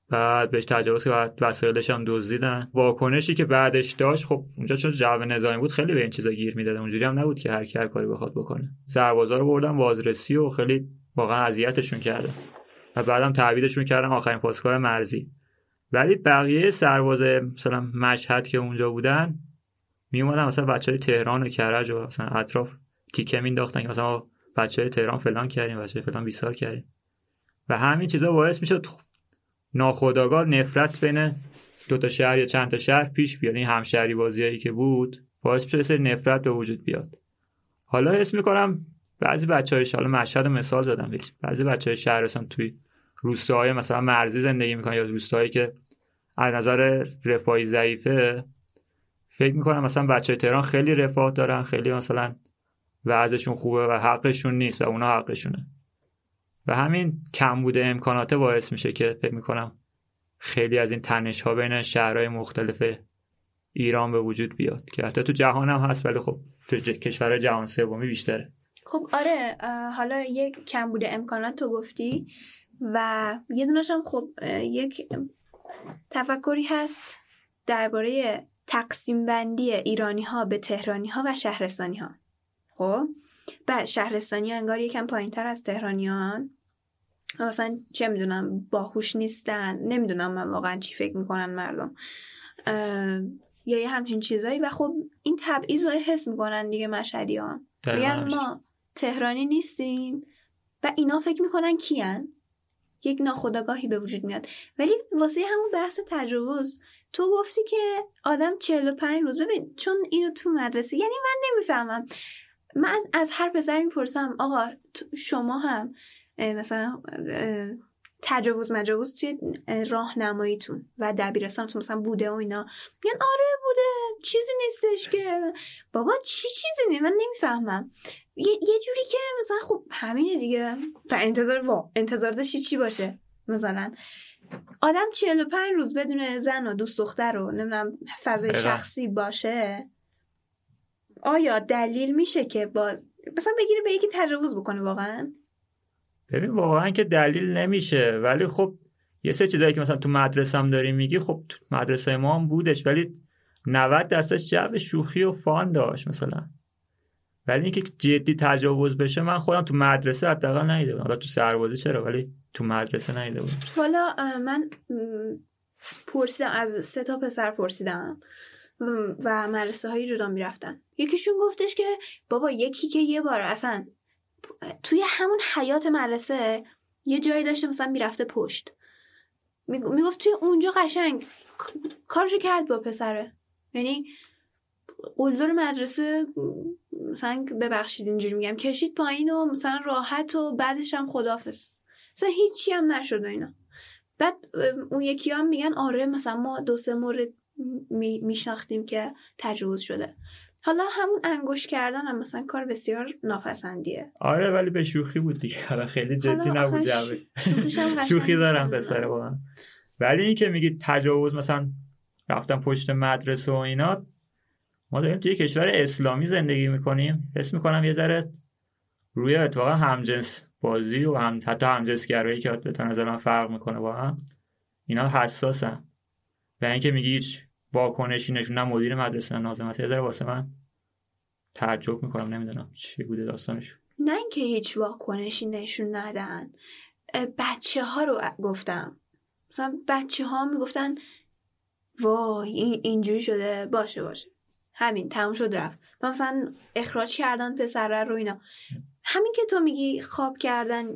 بعد بهش تجاوز که وسایلش هم دزدیدن. واکنشی که بعدش داشت خب اونجا چون جو نظامی بود خیلی به این چیزا گیر می‌داد اونجوری هم نبود که هر کی کاری بخواد بکنه. سربازا رو بردن بازرسی و خیلی واقعا اذیتشون کردن. و بعدم تعویضشون کردن آخرین پاسگاه مرزی. ولی بقیه سرباز مثلا مشهد که اونجا بودن می مثلا بچه های تهران و کرج و مثلا اطراف تیکه مینداختن مثلا بچه های تهران فلان کردیم بچه فلان بیسار کردیم. و همین چیزا باعث می‌شد ناخداگاه نفرت بین دو تا شهر یا چند تا شهر پیش بیاد. این همشهری بازیایی که بود باعث میشه سری نفرت به وجود بیاد. حالا حس می‌کنم بعضی بچه های حالا مشهد مثال زدم بعضی بچه های شهرستان توی روستاهای مثلا مرزی زندگی می‌کنن یا روستاهایی که از نظر رفاهی ضعیفه فکر می‌کنم مثلا بچه های تهران خیلی رفاه دارن خیلی مثلا وضعشون خوبه و حقشون نیست و اونا حقشونه. و همین کم بوده امکانات باعث میشه که فکر می‌کنم خیلی از این تنش ها بین شهرهای مختلف ایران به وجود بیاد که حتی تو جهان هم هست ولی خب تو کشور جهان سومی بیشتره. خب آره حالا یک کم بوده امکانات تو گفتی و یه دونش هم خب یک تفکری هست درباره تقسیم بندی ایرانی ها به تهرانی ها و شهرستانی ها خب؟ بعد شهرستانی ها انگار یکم پایین تر از تهرانیان. مثلا چه می‌دونم باهوش نیستن. نمی‌دونم من واقعا چی فکر می‌کنن مردم. یا یه همچین چیزایی. و خب این تبعیض رو حس می‌کنن دیگه مشهدی ها ما تهرانی نیستیم. و اینا فکر می‌کنن کیان. یک ناخداگاهی به وجود میاد. ولی واسه همون بحث تجاوز تو گفتی که آدم 45 روز. ببین چون اینو تو مدرسه یعنی من نمی‌فهمم. من از, از هر پسر می‌پرسم آقا شما هم مثلا تجاوز مجاوز توی راهنماییتون و دبیرستانتون مثلا بوده و اینا. میگن آره بوده چیزی نیستش که. بابا چی چیزی نیست؟ من نمی‌فهمم. یه, یه جوری که مثلا خب همینه دیگه. و انتظار وا انتظار داشتی چی باشه مثلا. آدم 45 روز بدون زن و دوست دختر رو نمی‌دونم فضای شخصی باشه. آیا دلیل میشه که باز مثلا بگیره به یکی تجاوز بکنه واقعا؟ ببین واقعا که دلیل نمیشه. ولی خب یه سه چیزایی که مثلا تو مدرسه هم داری میگی خب تو مدرسه ما هم بودش ولی 90 درصدش جو شوخی و فان داشت مثلا. ولی اینکه جدی تجاوز بشه من خودم تو مدرسه حداقل ندیده بودم. حالا تو سربازی چرا ولی تو مدرسه ندیده بودم. حالا من پرسیدم از سه تا پسر پرسیدم و مدرسه هایی جدا می‌رفتن. یکیشون گفتش که بابا یکی که یه بار اصلا توی همون حیات مدرسه یه جایی داشته مثلا می‌رفته پشت. می‌گفت توی اونجا قشنگ کارشو کرد با پسره. یعنی قلدر مدرسه مثلا ببخشید اینجوری میگم کشید پایین و مثلا راحت و بعدش هم خدافز مثلا هیچی هم نشده اینا. بعد اون یکی هم میگن آره مثلا ما دو سه مورد میشناختیم که تجاوز شده. حالا همون انگوش کردن هم مثلا کار بسیار ناپسندیه. آره ولی به شوخی بود دیگه. حالا خیلی جدی نبود جوه شوخی دارم پسر با ولی این که میگی تجاوز مثلا رفتن پشت مدرسه و اینا ما داریم توی کشور اسلامی زندگی می‌کنیم. حس می‌کنم یه ذره روی اتفاقا همجنس بازی و هم حتی همجنس گرایی که به نظر من فرق می‌کنه با هم اینا حساسن. و اینکه میگی هیچ واکنشی نشون مدیر مدرسه نازم هست یه ذره واسه من تعجب می‌کنم نمی‌دونم چی بوده داستانش. نه اینکه هیچ واکنشی نشون ندن. بچه ها رو گفتم. مثلا بچه ها می‌گفتن وای این اینجوری شده. باشه باشه. همین تموم شد رفت. مثلا اخراج کردن پسره رو اینا. همین که تو میگی خواب کردن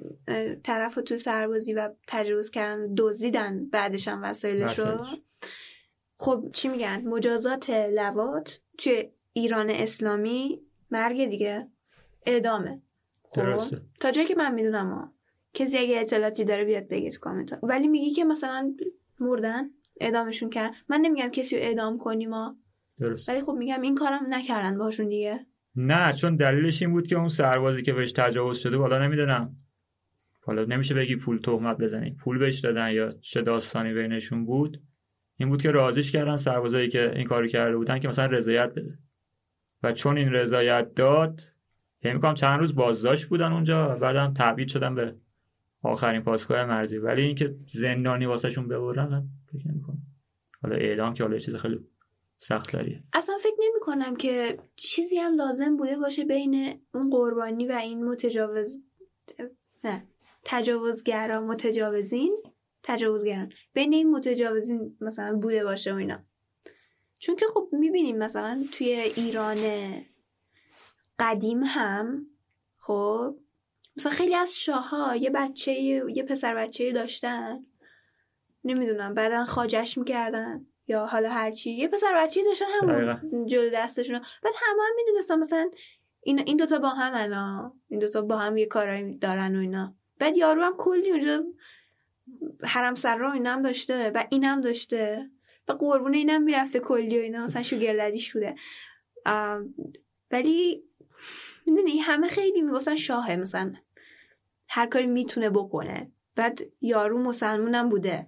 طرف تو سربازی و تجاوز کردن دزدیدن بعدش هم وسایلشو. خب چی میگن؟ مجازات لوات توی ایران اسلامی مرگ دیگه. اعدامه. خب؟ تا جایی که من می‌دونم ها. کسی اگه اطلاعاتی داره بیاد تو کامنت ولی میگی که مثلا مردن اعدامشون کرد من نمیگم کسی رو اعدام کنیم ما درست. ولی خب میگم این کارم نکردن باشون دیگه. نه چون دلیلش این بود که اون سربازی که بهش تجاوز شده بالا نمی‌دونم. حالا نمیشه بگی پول تهمت بزنی. پول بهش دادن یا چه داستانی بینشون بود. این بود که رازیش کردن سربازایی که این کارو کرده بودن که مثلا رضایت بده. و چون این رضایت داد فکر می‌کنم چند روز بازداشت بودن اونجا بعدم تبعید شدن به آخرین پاسگاه مرزی. ولی اینکه زندانی واسهشون ببرن فکر نمی‌کنم. حالا اعدام که حالا چیز خیلی سخت اصلا فکر نمی کنم که چیزی هم لازم بوده باشه بین اون قربانی و این متجاوز نه تجاوزگرا متجاوزین. تجاوزگران. بین این متجاوزین مثلا بوده باشه و اینا. چون که خب می‌بینیم مثلا توی ایران قدیم هم خب مثلا خیلی از شاه یه بچه یه پسر بچه داشتن. نمی‌دونم بعدا خاجش می‌کردن یا حالا هرچی یه پسر بچه داشتن همون جلو دستشون بعد همه هم می‌دونستن مثلا این این دوتا با هم انا این دوتا با هم یه کارایی دارن و اینا. بعد یارو هم کلی اونجا حرم سرا اینا هم داشته و این هم داشته و قربونه اینم می‌رفته کلی و اینا مثلا شوگرلدیش بوده. ولی می‌دونی همه خیلی می‌گفتن شاهه مثلا هر کاری می‌تونه بکنه. بعد یارو مسلمونم بوده.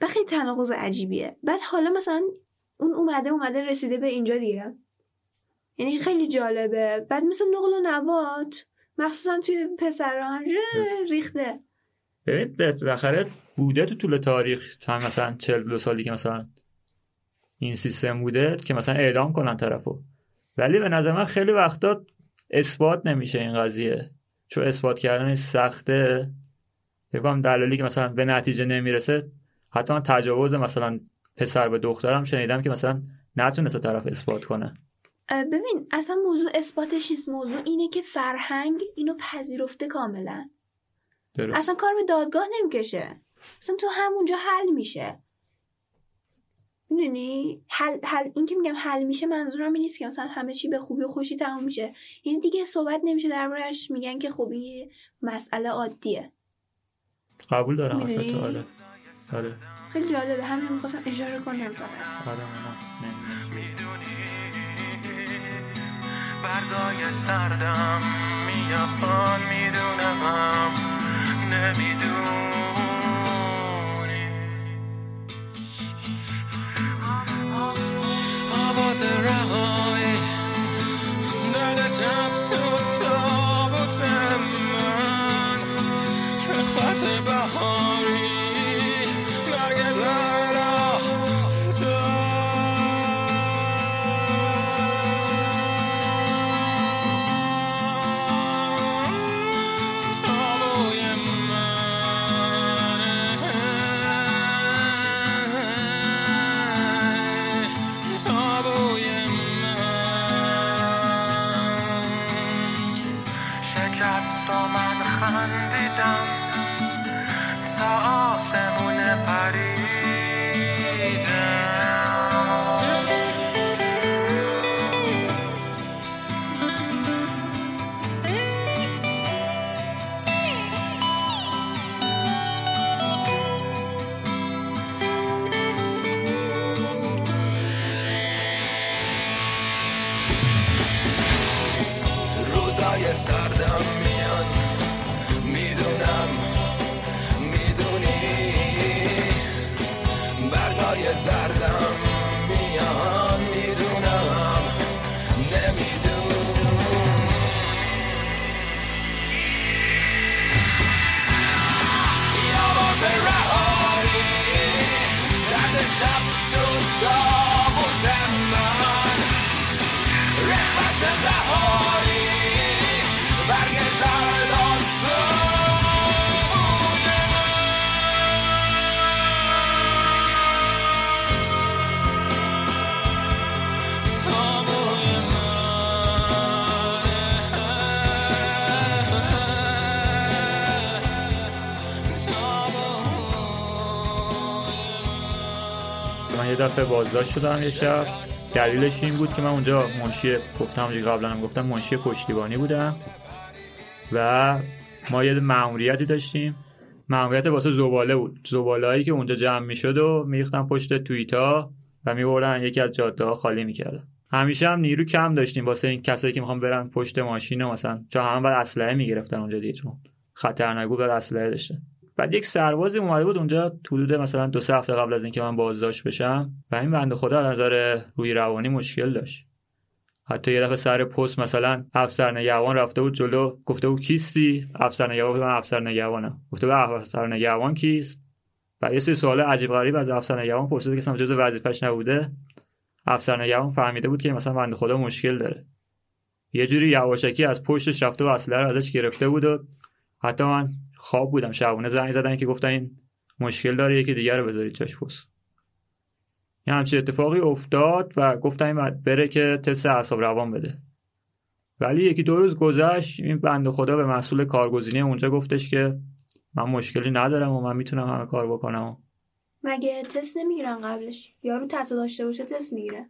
و خیلی تناقض عجیبیه. بعد حالا مثلا اون اومده اومده رسیده به اینجا دیگه. یعنی خیلی جالبه. بعد مثل نقل و نبات مخصوصا توی پسرها همجوره ریخته. ببین بالاخره بوده تو طول تاریخ تا مثلا 42 سالی که مثلا این سیستم بوده که مثلا اعدام کنن طرفو. ولی به نظر من خیلی وقتا اثبات نمیشه این قضیه. چون اثبات کردن سخته. بگم دلالی که مثلا به نتیجه نمی‌رسه حتی من تجاوز مثلا پسر به دخترم شنیدم که مثلا نتونسته طرف اثبات کنه. ببین اصلا موضوع اثباتش نیست. موضوع اینه که فرهنگ اینو پذیرفته کاملا. درست. اصلا کار به دادگاه نمی‌کشه. اصلا تو همونجا حل میشه. می‌دونی؟ حل, حل این که میگم حل میشه منظورم این نیست که مثلا همه چی به خوبی و خوشی تموم میشه. این یعنی دیگه صحبت نمیشه دربارش میگن که خب این مسئله عادیه. قبول دارم آره. آره. خیلی جالبه. همین می‌خواستم اشاره کنم فقط آره بردای سردم میاد می‌دونم نمی‌دونی. آواز رخبت بهاری. Monday down. So دفعه بازداشت شدم یه شب. دلیلش این بود که من اونجا منشی گفتم قبلا هم گفتم منشی پشتیبانی بودم. و ما یه معمولیتی داشتیم. معمولیت واسه زباله بود. زباله که اونجا جمع می‌شد و میریختن پشت تویتا و میبردن یکی از جاده ها خالی می‌کردن. همیشه هم نیرو کم داشتیم واسه این کسایی که می‌خوان برن پشت ماشین مثلا چون هم بعد اسلحه می‌گرفتن اونجا دیگه چون خطر نگو بعد اسلحه داشتن. بعد یک سربازی اومده بود اونجا حدود مثلا دو سه هفته قبل از اینکه من بازداشت بشم و این بنده خدا از نظر روی روانی مشکل داشت. حتی یه دفعه سر پست مثلا افسر نگهبان رفته بود جلو گفته بود کیستی؟ افسر نگهبان من افسر نگهبانم. گفته بود افسر نگهبان کیست؟ و یه سری سوال عجیب غریب از افسر نگهبان پرسید که اصلا جزء وظیفش نبوده. افسر نگهبان فهمیده بود که مثلا بنده خدا مشکل داره. یه جوری یواشکی از پشتش رفته و اسلحه ازش گرفته بود و حتی من خواب بودم شبونه زنگ زدن که گفتن این مشکل داره یکی دیگر رو بذارید جاش پست. یه همچین اتفاقی افتاد و گفتن این بره که تست اعصاب روان بده. ولی یکی دو روز گذشت این بنده خدا به مسئول کارگزینی اونجا گفتش که من مشکلی ندارم و من می‌تونم همه کار بکنم. مگه تست نمی‌گیرن قبلش؟ یارو تتو داشته باشه تست می‌گیره.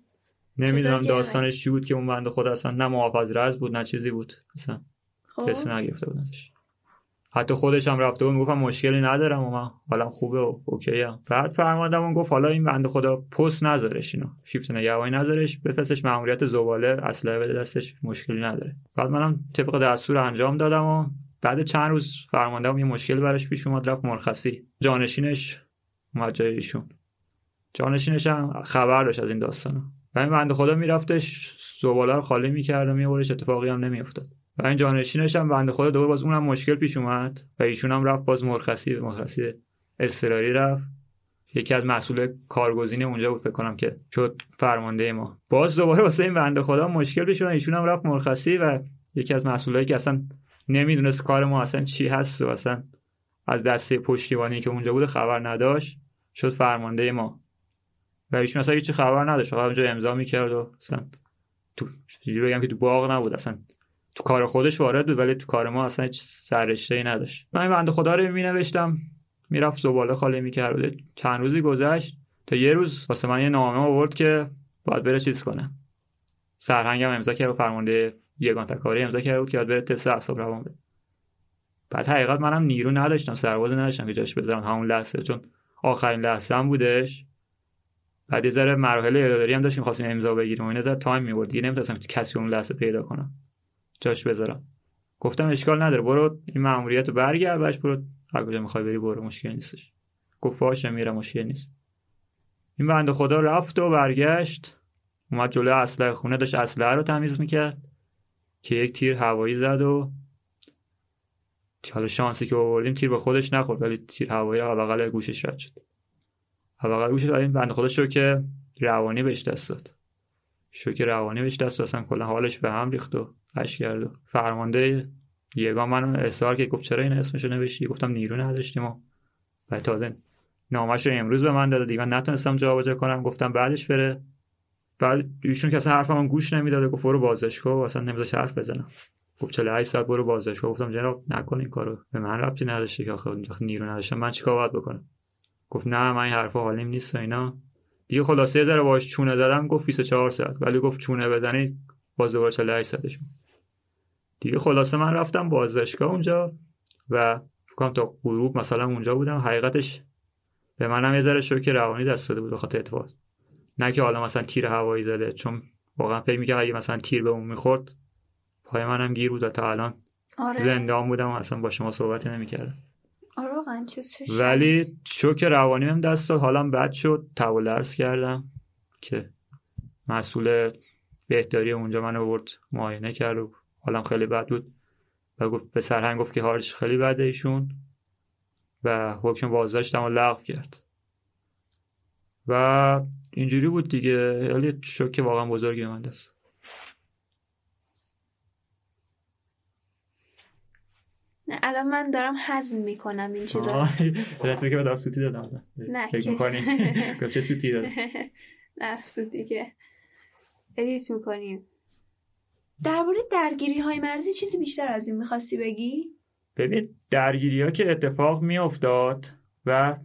نمی‌دونم داستانش چی بود که اون بنده خدا اصلا نه محافظ رز بود نه چیزی بود. اصلا خب. تست نگرفته بود ازش حتی خودش هم رفته بود می‌گفت من مشکلی ندارم و من حالا خوبه و اوکی هم. بعد فرماندم اون گفت حالا این بنده خدا پست نذارش اینو. شیفت نگهبانی نذارش بفرستش ماموریت زباله اسلحه بده دستش مشکلی نداره. بعد منم طبق دستور انجام دادم و بعد چند روز فرماندهم یه مشکل براش پیش اومد رفت مرخصی. جانشینش اومد جای ایشون. جانشینش هم خبر داشت از این داستانا. و این بنده خدا میرفتش زباله رو خالی می‌کرد و میبرش اتفاقی هم نمیافتاد. و این جانشینش هم بنده خدا دوباره باز اونم مشکل پیش اومد و ایشون هم رفت باز مرخصی مرخصی اضطراری رفت. یکی از مسئول کارگزین اونجا بود فکر کنم که شد فرمانده ما. باز دوباره واسه این بنده خدا مشکل پیش اومد ایشون هم رفت مرخصی و یکی از مسئولایی که اصلا نمی‌دونست کار ما اصلا چی هست و اصلا از دسته پشتیبانی که اونجا بود خبر نداشت شد فرمانده ما. و ایشون اصلا هیچ خبر نداشت. فقط اونجا امضا می‌کرد و اصلا تو بگم که تو باغ نبود. اصلا تو کار خودش وارد بود ولی تو کار ما اصلا هیچ سررشته ای نداشت. من این بنده خدا رو می نوشتم می‌رفت زباله خالی می‌کرد. چند روزی گذشت. تا یه روز واسه من یه نامه آورد که باید بره چیز کنه. سرهنگم امضا کرد و فرمانده یگان تکاری امضا بود که باید بره تست اعصاب روان بده. بعد حقیقت منم نیرو نداشتم سرباز نداشتم که جاش بذارم همون لحظه چون آخرین لحظه هم بودش. بعد یه ذره مراحل اداری هم داشتیم خواستیم امضا بگیریم و این ذره تایم می‌برد. دیگه نمی‌تونستم کسی اون لحظه پیدا کنم. جاش بذارم. گفتم اشکال نداره برو این مأموریت رو برگرد باش برو. هر کجا می‌خوای بری برو مشکل نیستش. گفت باشه میرم مشکل نیست. این بنده خدا رفت و برگشت. اومد جلو اسلحه خونه داشت اسلحه رو تمیز می‌کرد. که یک تیر هوایی زد و حالا شانسی که آوردیم تیر به خودش نخورد ولی تیر هوایی رو بغل گوشش رد شد. بغل گوشش ولی این بنده خدا شو که روانی بهش دست داد. شوک روانی بهش دست اصلا کلا حالش به هم ریخت و اش کرد و فرمانده یگان منو اصرار که گفت چرا این اسمشو نوشتی؟ گفتم نیرو نداشتیم و بعد تازه نامش رو امروز به من داده. دیگه من نتونستم جابجا کنم. گفتم بعدش بره. بعد ایشون که اصلا حرفمو گوش نمی‌داد گفت برو بازداشتگاه و اصلا نمیذاش حرف بزنم. گفت 48 ساعت برو بازداشتگاه گفتم جناب نکن این کارو. به من ربطی نداشته که آخه نیرو نداشتم. من چیکار باید بکنم؟ گفت نه من این حرفا حالیم نیست و اینا. دیگه خلاصه یه ذره باش چونه زدم گفت 24 ساعت. ولی گفت چونه بزنی باز دوباره 48 ساعتش دیگه خلاصه من رفتم بازداشتگاه اونجا و فکرم تا غروب مثلا اونجا بودم. حقیقتش به منم یه ذره شوک روانی دست داده بود بخاطر اتفاق. نه که حالا مثلا تیر هوایی زده چون واقعا فکر می‌کنم اگه مثلا تیر به اون می‌خورد پای منم گیر بود تا الان آره. زندان بودم و اصلا با شما صحبت نمی‌کردم آره واقعا چه سرش. ولی شوک روانی هم دست داد. حالم بد شد. تول درس کردم که مسئول بهداری اونجا من برد معاینه کرد و حالم خیلی بد بود. و گفت به سرهنگ گفت که حالش خیلی بده ایشون. و حکم بازداشتم رو لغو کرد. و اینجوری بود دیگه. ولی شوک واقعا بزرگی به من دست نه الان من دارم هضم می‌کنم این چیزا. رسمی که به سوتی دادم نه فکر که- می‌کنی چه سوتی دادم نه سود دیگه ادیت می‌کنیم درباره درگیری های مرزی چیزی بیشتر از این می‌خواستی بگی؟ ببین درگیری ها که اتفاق می افتاد و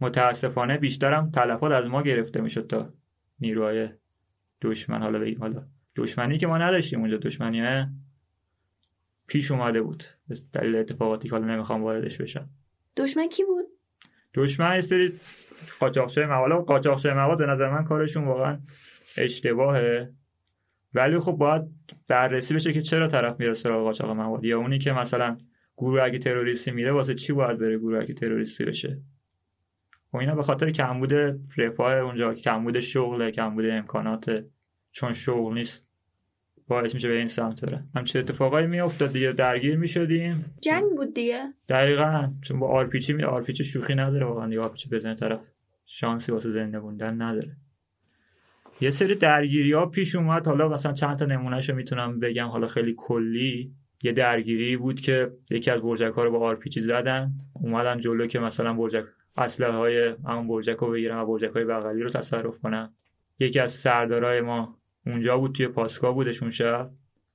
متاسفانه بیشترم تلفات از ما گرفته می‌شد تا نیروهای دشمن حالا بگیم حالا دشمنی که ما نداشتیم اونجا دشمنی پیش اومده بود. به دلیل اتفاقاتی که حالا نمی‌خوام واردش بشم. دشمن کی بود؟ دشمن یه سری قاچاقچی مواد. قاچاقچی مواد به نظر من کارشون واقعا اشتباهه. ولی خب باید بررسی بشه که چرا طرف میره سراغ قاچاق مواد. یا اونی که مثلا گروه اگه تروریستی میره واسه چی باید بره گروه اگه تروریستی بشه؟ و اینا به خاطر کمبود رفاه اونجا کمبود شغل کمبود امکانات چون شغل نیست. باعث میشه به این سمت بره همچه اتفاقایی میافتاد دیگه. درگیر می‌شدیم. جنگ بود دیگه. دقیقا. چون با آرپیچی می آرپیچی شوخی نداره واقعا. دیگه آرپیچی بزنه طرف شانسی واسه زنده موندن نداره. یه سری درگیری ها پیش اومد. حالا مثلا چند تا نمونهشو می‌تونم بگم. حالا خیلی کلی. یه درگیری بود که یکی از برجک ها رو با آرپیچی زدن. اومدن جلو که مثلا برجک اسلحه های همون برجک رو بگیرن و برجک های بغلی رو تصرف کنن. یکی از سردارای ما اونجا بود توی پاسگاه بودش اون شب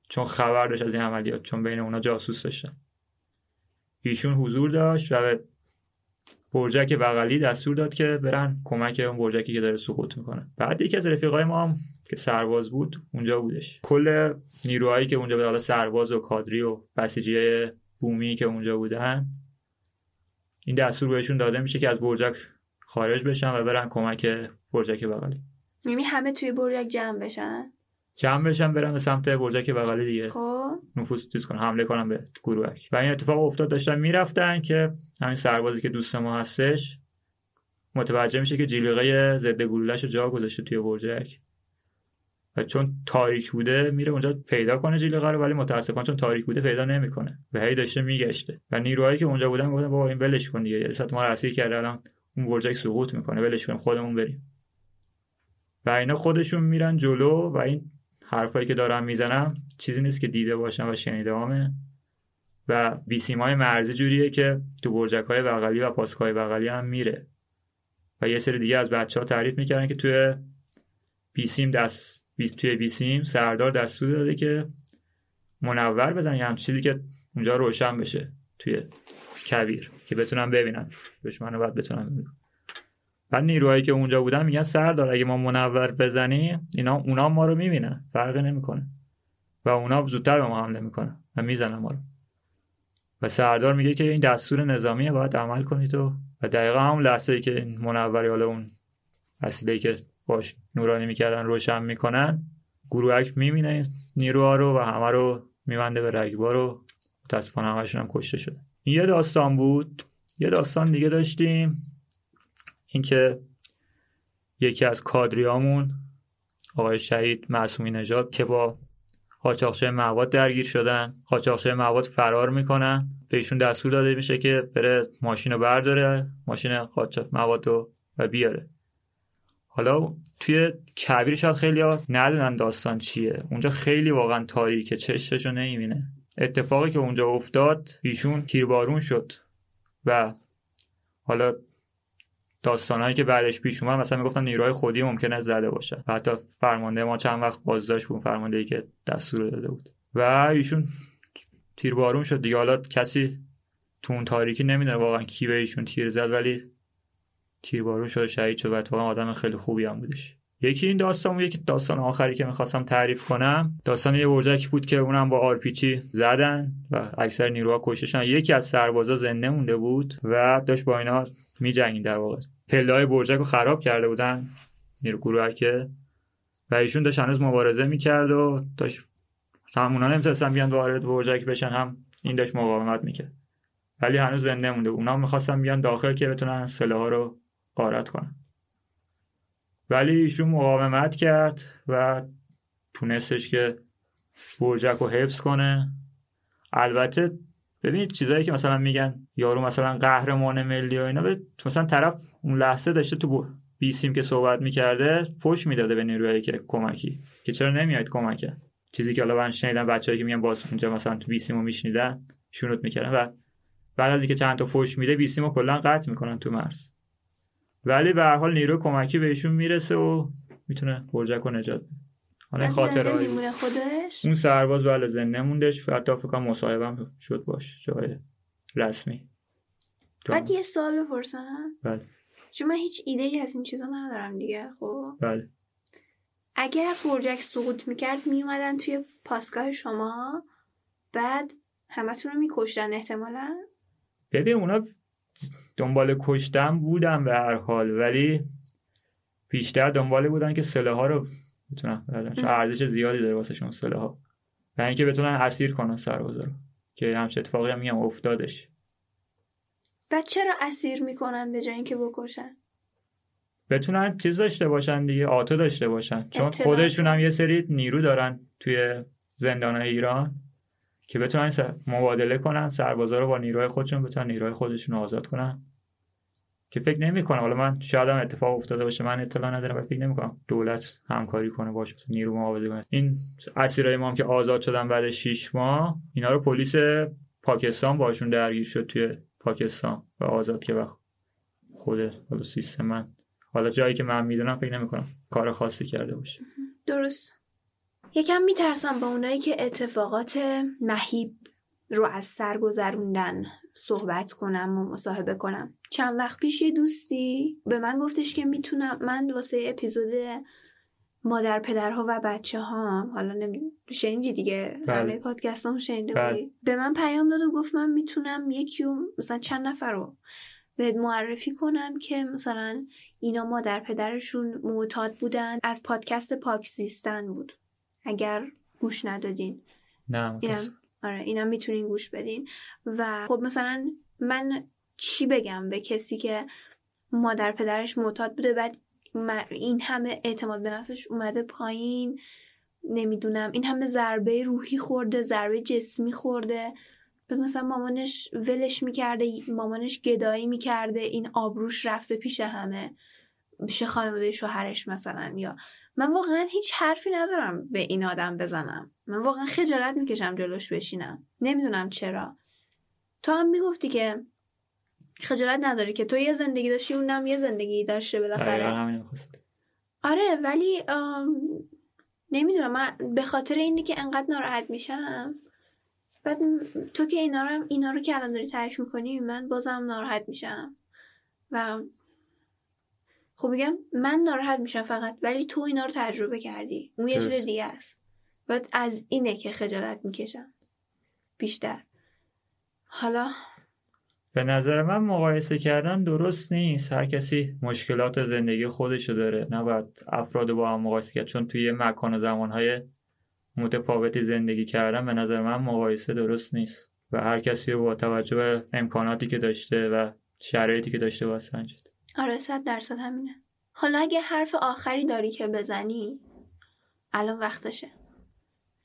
چون خبر داشت از این عملیات چون بین اونا جاسوس داشتن. ایشون حضور داشت و به برجک بغلی دستور داد که برن کمک اون برجکی که داره سقوط می‌کنه. بعد یکی از رفیقای ما هم که سرباز بود اونجا بودش. کل نیروهایی که اونجا بود حالا سرباز و کادری و بسیجی بومی که اونجا بودن این دستور بهشون داده میشه که از برجک خارج بشن و برن کمک برجک بغلی. یعنی همه توی برجک جمع بشن؟ جمع بشن برن به سمت برجک بغلی دیگه. خب. نفوذ چیز کنن حمله کنن به گروهک و این اتفاق افتاد داشتن می‌رفتن که همین سربازی که دوست ما هستش متوجه میشه که جلیقه ضد گلوله‌شو جا گذاشته توی برجک و چون تاریک بوده میره اونجا پیدا کنه جلیقه رو ولی متاسفانه چون تاریک بوده پیدا نمی‌کنه. و هی داشته میگشته. و نیروهایی که اونجا بودن گفتن بابا این ولش کن دیگه. ما رو اسیر کرده الان اون برجک سقوط می‌کنه. ولش کن خودمون بریم. و اینا خودشون میرن جلو و این حرفایی که دارم می‌زنم چیزی نیست که دیده باشم و شنیده هامه و بیسیمای مرزی جوریه که تو برجک های بغلی و پاسکای بغلی هم میره. و یه سری دیگه از بچه ها تعریف می‌کردن که توی بیسیم دست بیس توی بیسیم سردار دستور داده که منور بزن یه چیزی که اونجا روشن بشه توی کویر که بتونن ببینن. دشمن رو باید بتونن ببینن بعد نیروهایی که اونجا بودن میگن سردار اگه ما منور بزنیم اینا اونا ما رو می‌بینن. فرقی نمی‌کنه. و اونا زودتر به ما حمله می‌کنن و می‌زنن ما رو. و سردار میگه که این دستور نظامیه باید عمل کنید و و دقیقا همون لحظه ای که منوری حالا اون وسیله که باش نورانی می‌کردن روشن می‌کنن گروهک می‌بینه این نیروها رو و همه رو میبنده به رگبار رو. متاسفانه همشون هم کشته شده. یه داستان بود. یه داستان دیگه داشتیم. اینکه یکی از کادریامون آقای شهید معصومی نژاد که با قاچاقچی مواد درگیر شدن قاچاقچی مواد فرار می‌کنن بهشون دستور داده میشه که بره ماشین رو برداره ماشین قاچاق مواد رو و بیاره. حالا توی کبیر شاید خیلی ندونن داستان چیه. اونجا خیلی واقعا تاریکه رو نمی‌بینه. اتفاقی که اونجا افتاد ایشون تیربارون شد و حالا داستانهایی که بعدش پیش اومد مثلا می‌گفتن نیروهای خودی ممکنه زده باشه. و حتی فرمانده ما چند وقت بازداشت بود فرمانده ای که دستور داده بود. و ایشون تیربارون شد دیگه. حالا کسی تو اون تاریکی نمی‌دونه واقعا کی به ایشون تیر زد ولی تیربارون شد شهید شد و اتفاقا آدم خیلی خوبی هم بودش. یکی این داستان بود یکی داستان آخری که می‌خواستم تعریف کنم. داستان یه برجک بود که اونم با آرپیچی زدن و اکثر نیروها کشتشن. یکی از سربازا زنده مونده بود و داشت با اینا میجنگید در واقع. پله های برجک رو خراب کرده بودن نیرو گروه که و ایشون داشت هنوز مبارزه می‌کرد و داشت هم اونا نمی‌تونستن بیان وارد برجک بشن هم این داشت مقاومت می‌کرد. ولی هنوز زنده مونده اونا می‌خواستن بیان داخل که بتونن سلاح رو غارت کنن. ولی ایشون مقاومت کرد و تونستش که برجک رو حفظ کنه. البته ببینید چیزایی که مثلا میگن یارو مثلا قهرمان ملی و اینا مثلا طرف اون لحظه داشته تو بیسیم که صحبت می‌کرده فوش می‌داده به نیروهایی که کمکی. که چرا نمیاید کمکه؟ چیزی که حالا من بچه‌ای که میگن باز اونجا مثلا تو بیسیمو میشنیدن شونوت می‌کردن و بعد از اینکه چند تا فوش میده بیسیمو کلا قطع می‌کنن تو مرز. ولی به هر حال نیرو کمکی بهشون می‌رسه و می‌تونه برجک رو نجات بده. حالا خاطرهایی خودش؟ اون سرباز بله زنده موندش. حتی فکر کنم مصاحبه شد باش. جای رسمی. بعد یه سوال بپرسم. بله. چون من هیچ ایده ای از این چیزا ندارم دیگه خب. بله. اگر برجک سقوط می‌کرد میومدن توی پاسگاه شما بعد همتون رو میکشتن احتمالا؟ ببین اونا دنبال کشتن بودن به هر حال ولی بیشتر دنبال بودن که سلاح ها رو بتونن بردن چون ارزش زیادی داره واسه شون سلاح و اینکه بتونن اسیر کنن سربازا رو. که همچه اتفاقی هم میگم افتادش. بعد چرا اسیر می‌کنن به جای اینکه بکشن؟ بتونن چیز داشته باشن دیگه آتو داشته باشن. چون. خودشون هم یه سری نیرو دارن توی زندان ایران که بتونن مبادله کنن سربازا رو با نیروهای خودشون بتونن نیروهای خودشون رو آزاد کنن. که فکر نمی‌کنم. حالا من شاید هم اتفاق افتاده باشه من اطلاع ندارم و فکر نمی‌کنم دولت همکاری کنه باشه مثلا نیرو معاوضه کنه. این اسیرای ما هم که آزاد شدن بعد 6 ماه اینا رو پلیس پاکستان باشون درگیر شد توی پاکستان و آزاد که وقت خود حالا سیستم من. حالا جایی که من می‌دونم فکر نمی‌کنم کار خاصی کرده باشه. درست. یکم میترسم با اونایی که اتفاقات مهیب رو از سر گذروندن صحبت کنم و مصاحبه کنم. چند وقت پیش یه دوستی به من گفتش که می‌تونم من واسه اپیزود مادر پدرها و بچه ها حالا نمی... شنیدی دیگه بله. همه پادکست هم شنیده بله. بودی به من پیام داد و گفت من می‌تونم یکی و مثلا چند نفر رو بهت معرفی کنم که مثلا اینا مادر پدرشون معتاد بودن از پادکست پاک زیستن بود اگر گوش ندادین نه اینم. آره اینم می‌تونین گوش بدین و خب مثلا من چی بگم به کسی که مادر پدرش معتاد بوده بعد این همه اعتماد به نفسش اومده پایین. نمی‌دونم. این همه ضربه روحی خورده ضربه جسمی خورده. بعد مثلا مامانش ولش می‌کرده مامانش گدایی می‌کرده این آبروش رفته پیش همه. پیش خانواده شوهرش مثلا یا من واقعا هیچ حرفی ندارم به این آدم بزنم. من واقعا خجالت می‌کشم جلوش بشینم. نمی‌دونم چرا. تو هم می‌گفتی که خجالت نداری که تو یه زندگی داشتی اونم یه زندگی داشته بالاخره. آره ولی آم، نمی‌دونم من به خاطر اینه که انقدر ناراحت میشم. بعد تو که اینا رو اینا رو که الان داری تعریف می‌کنی من بازم ناراحت میشم. و خب میگم من ناراحت میشم فقط ولی تو اینا رو تجربه کردی. اون یه چیز. دیگه است. بعد از اینه که خجالت می‌کشم. بیشتر. حالا به نظر من مقایسه کردن درست نیست. هر کسی مشکلات زندگی خودشو داره. نباید افراد با هم مقایسه کرد. چون توی مکان و زمانهای متفاوتی زندگی کردن به نظر من مقایسه درست نیست. و هر کسی رو با توجه به امکاناتی که داشته و شرایطی که داشته باید سنجید آره صد درصد همینه. حالا اگه حرف آخری داری که بزنی الان وقتشه.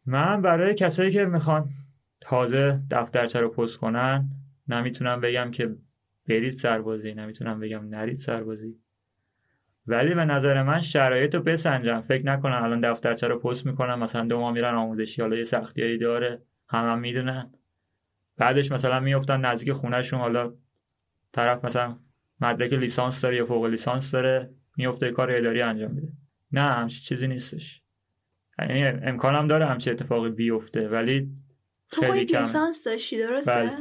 من برای کسایی که می‌خوان تازه دفترچه رو پست کنن نمی‌تونم بگم که برید سربازی نمی‌تونم بگم نرید سربازی. ولی به نظر من شرایط رو بسنجم. فکر نکنن الان دفترچه رو پست می‌کنن مثلا دو ماه میرن آموزشی حالا یه سختیایی داره. همه هم می‌دونن. بعدش مثلا میفتن نزدیک خونهشون. حالا طرف مثلا مدرک لیسانس داره یا فوق لیسانس داره میفته کار اداری انجام میده. نه همچین چیزی نیستش. یعنی امکانم داره همچین اتفاقی بیفته ولی تو خیلی خودت. لیسانس داشتی درسته؟ بله.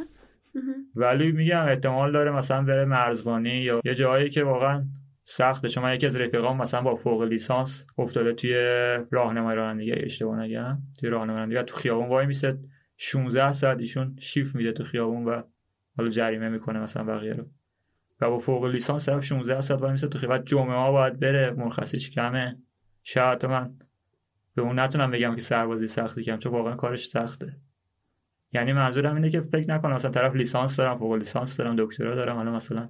ولی میگم احتمال داره مثلا بره مرزبانی یا یه جایی که واقعا سخته. چون من یکی از رفیقام مثلا با فوق لیسانس افتاده توی راهنمای رانندگی. اشتباه نگم توی راهنمای رانندگی. تو خیابون وای میسه 16 ساعت ایشون شیف میده تو خیابون و حالا جریمه می‌کنه مثلا بقیه رو. و با فوق لیسانس طرف 16 ساعت وای میسه تو خیابون. جمعه ها باید بره. مرخصیش کمه. شاید من به اون نتونم بگم که سربازی سختی کم چون واقعا کارش سخته. یعنی منظورم اینه که فکر نکنم مثلا طرف لیسانس دارم فوق لیسانس دارم دکترا دارم حالا مثلا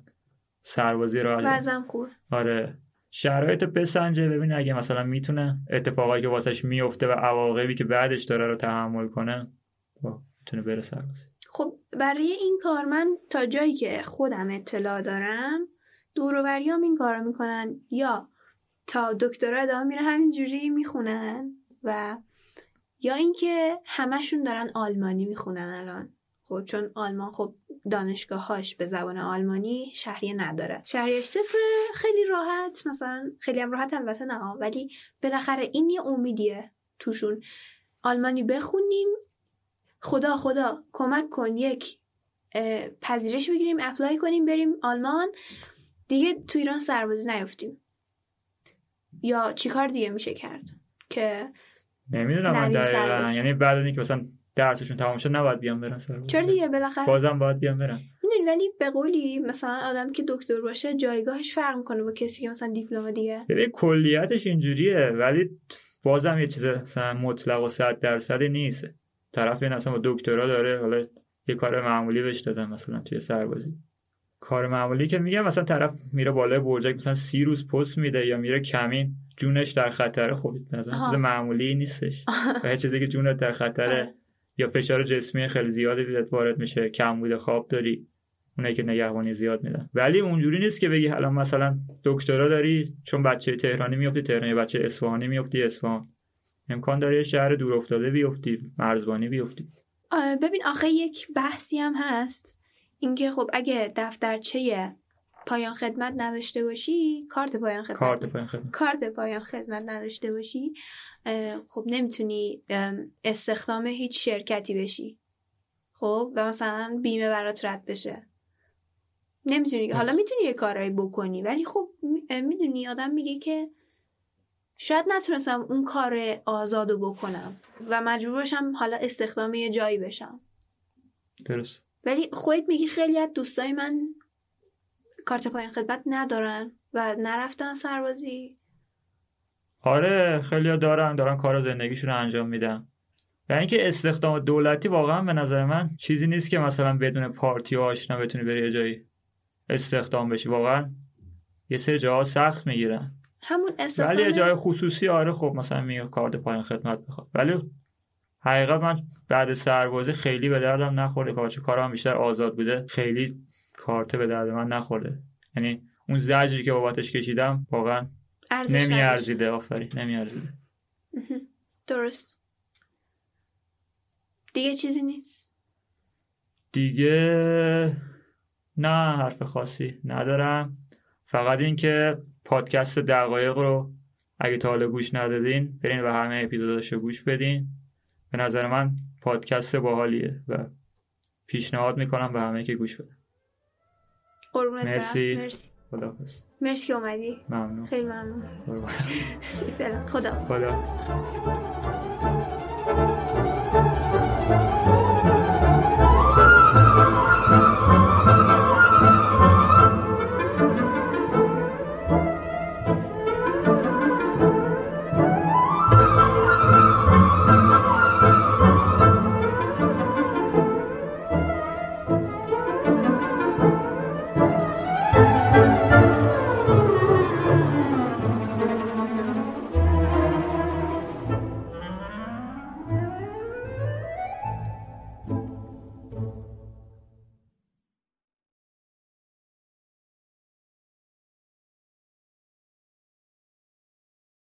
سربازی رو وضعم خوبه. آره. شرایط رو بسنجه ببین اگه مثلا می‌تونه اتفاقایی که واسش میفته و عواقبی که بعدش داره رو تحمل کنه با- می‌تونه بره سربازی. خب برای این کار من تا جایی که خودم اطلاع دارم دوروبریام این کار رو می‌کنن. یا تا دکترا ادامه میره همینجوری می‌خونن و یا اینکه همشون دارن آلمانی می‌خونن الان. خب چون آلمان خب دانشگاهاش به زبان آلمانی شهریه نداره. شهریهش صفر خیلی راحت مثلا خیلی هم راحت البته نه ولی بالاخره این یه امیدیه توشون. آلمانی بخونیم خدا خدا کمک کن یک پذیرش بگیریم اپلای کنیم بریم آلمان. دیگه تو ایران سربازی نیفتیم. یا چیکار دیگه میشه کرد؟ که نمی‌دونم من دقیقا. یعنی بعد اینکه مثلا درسشون تمام شد نباید بیان برن سربازی چرا دیگه؟ بالاخره بازم باید بیان برن. می‌دونی ولی به قولی مثلا آدم که دکتر باشه جایگاهش فرق می‌کنه با کسی که مثلا دیپلم دیگه. ببین کلیتش اینجوریه ولی بازم یه چیز مثلا مطلق و صد درصدی نیست. طرف این اصلا با دکترا داره حالا یه کار معمولی بهش دادن مثلا توی سربازی کار معمولی که میگم مثلا طرف میره بالای برجک مثلا سی روز پست میده یا میره کمین. جونش در خطره خب. چیز معمولی نیستش. و هر چیزی که جونت در خطره. یا فشار جسمی خیلی زیادی بهت وارد میشه کم بوده خواب داری اونایی که نگهبانی زیاد میدن. ولی اونجوری نیست که بگی الان مثلا دکترا داری چون بچه تهرانی میفتی تهران یا بچه اصفهانی میفتی اصفهان. امکان داره یه شهر دور افتاده بیفتی مرزبانی بیفتی. ببین آخه یک بحثی هم هست. اینکه خب اگه دفترچه پایان خدمت نداشته باشی کارت پایان خدمت. کارت پایین خدمت. کارت پایان خدمت نداشته باشی خب نمی‌تونی ام، استخدام هیچ شرکتی بشی. خب و مثلا بیمه برات رد بشه. نمی‌تونی حالا. می‌تونی یه کارایی بکنی ولی خب می‌دونی آدم میگه که شاید نتونستم اون کار آزادو بکنم و مجبور باشم حالا استخدام یه جایی بشم. درست. ولی خودت میگی خیلی از دوستای من کارت پایان خدمت ندارن و نرفتن سربازی؟ آره خیلی دارن دارن کار زندگیشون رو انجام میدن. و اینکه استخدام دولتی واقعا به نظر من چیزی نیست که مثلا بدون پارتی و آشنا بتونی بری یه جایی استخدام بشی. واقعا یه سری جاها سخت می‌گیرن. همون استخدام ولی یه جای خصوصی آره خب مثلا میگه کارت پایان خدمت بخواد. ولی حقیقت من بعد سربازی خیلی به دردم نخورده کارچه کارم بیشتر آزاد بوده خیلی کارت به درد من نخورده یعنی اون زجری که بابتش کشیدم واقعا. نمیارزیده آفرین نمیارزیده. درست. دیگه چیزی نیست؟ دیگه نه حرف خاصی ندارم. فقط این که پادکست دقایق رو اگه تا حالا گوش ندادین برین و همه اپیزوداشو گوش بدین. به نظر من پادکست باحالیه و پیشنهاد می‌کنم به همه که گوش بدن. قربونت. مرسی. مرسی. خداحافظ. مرسی که اومدی. ممنون. خیلی ممنون. خدا. خداحافظ.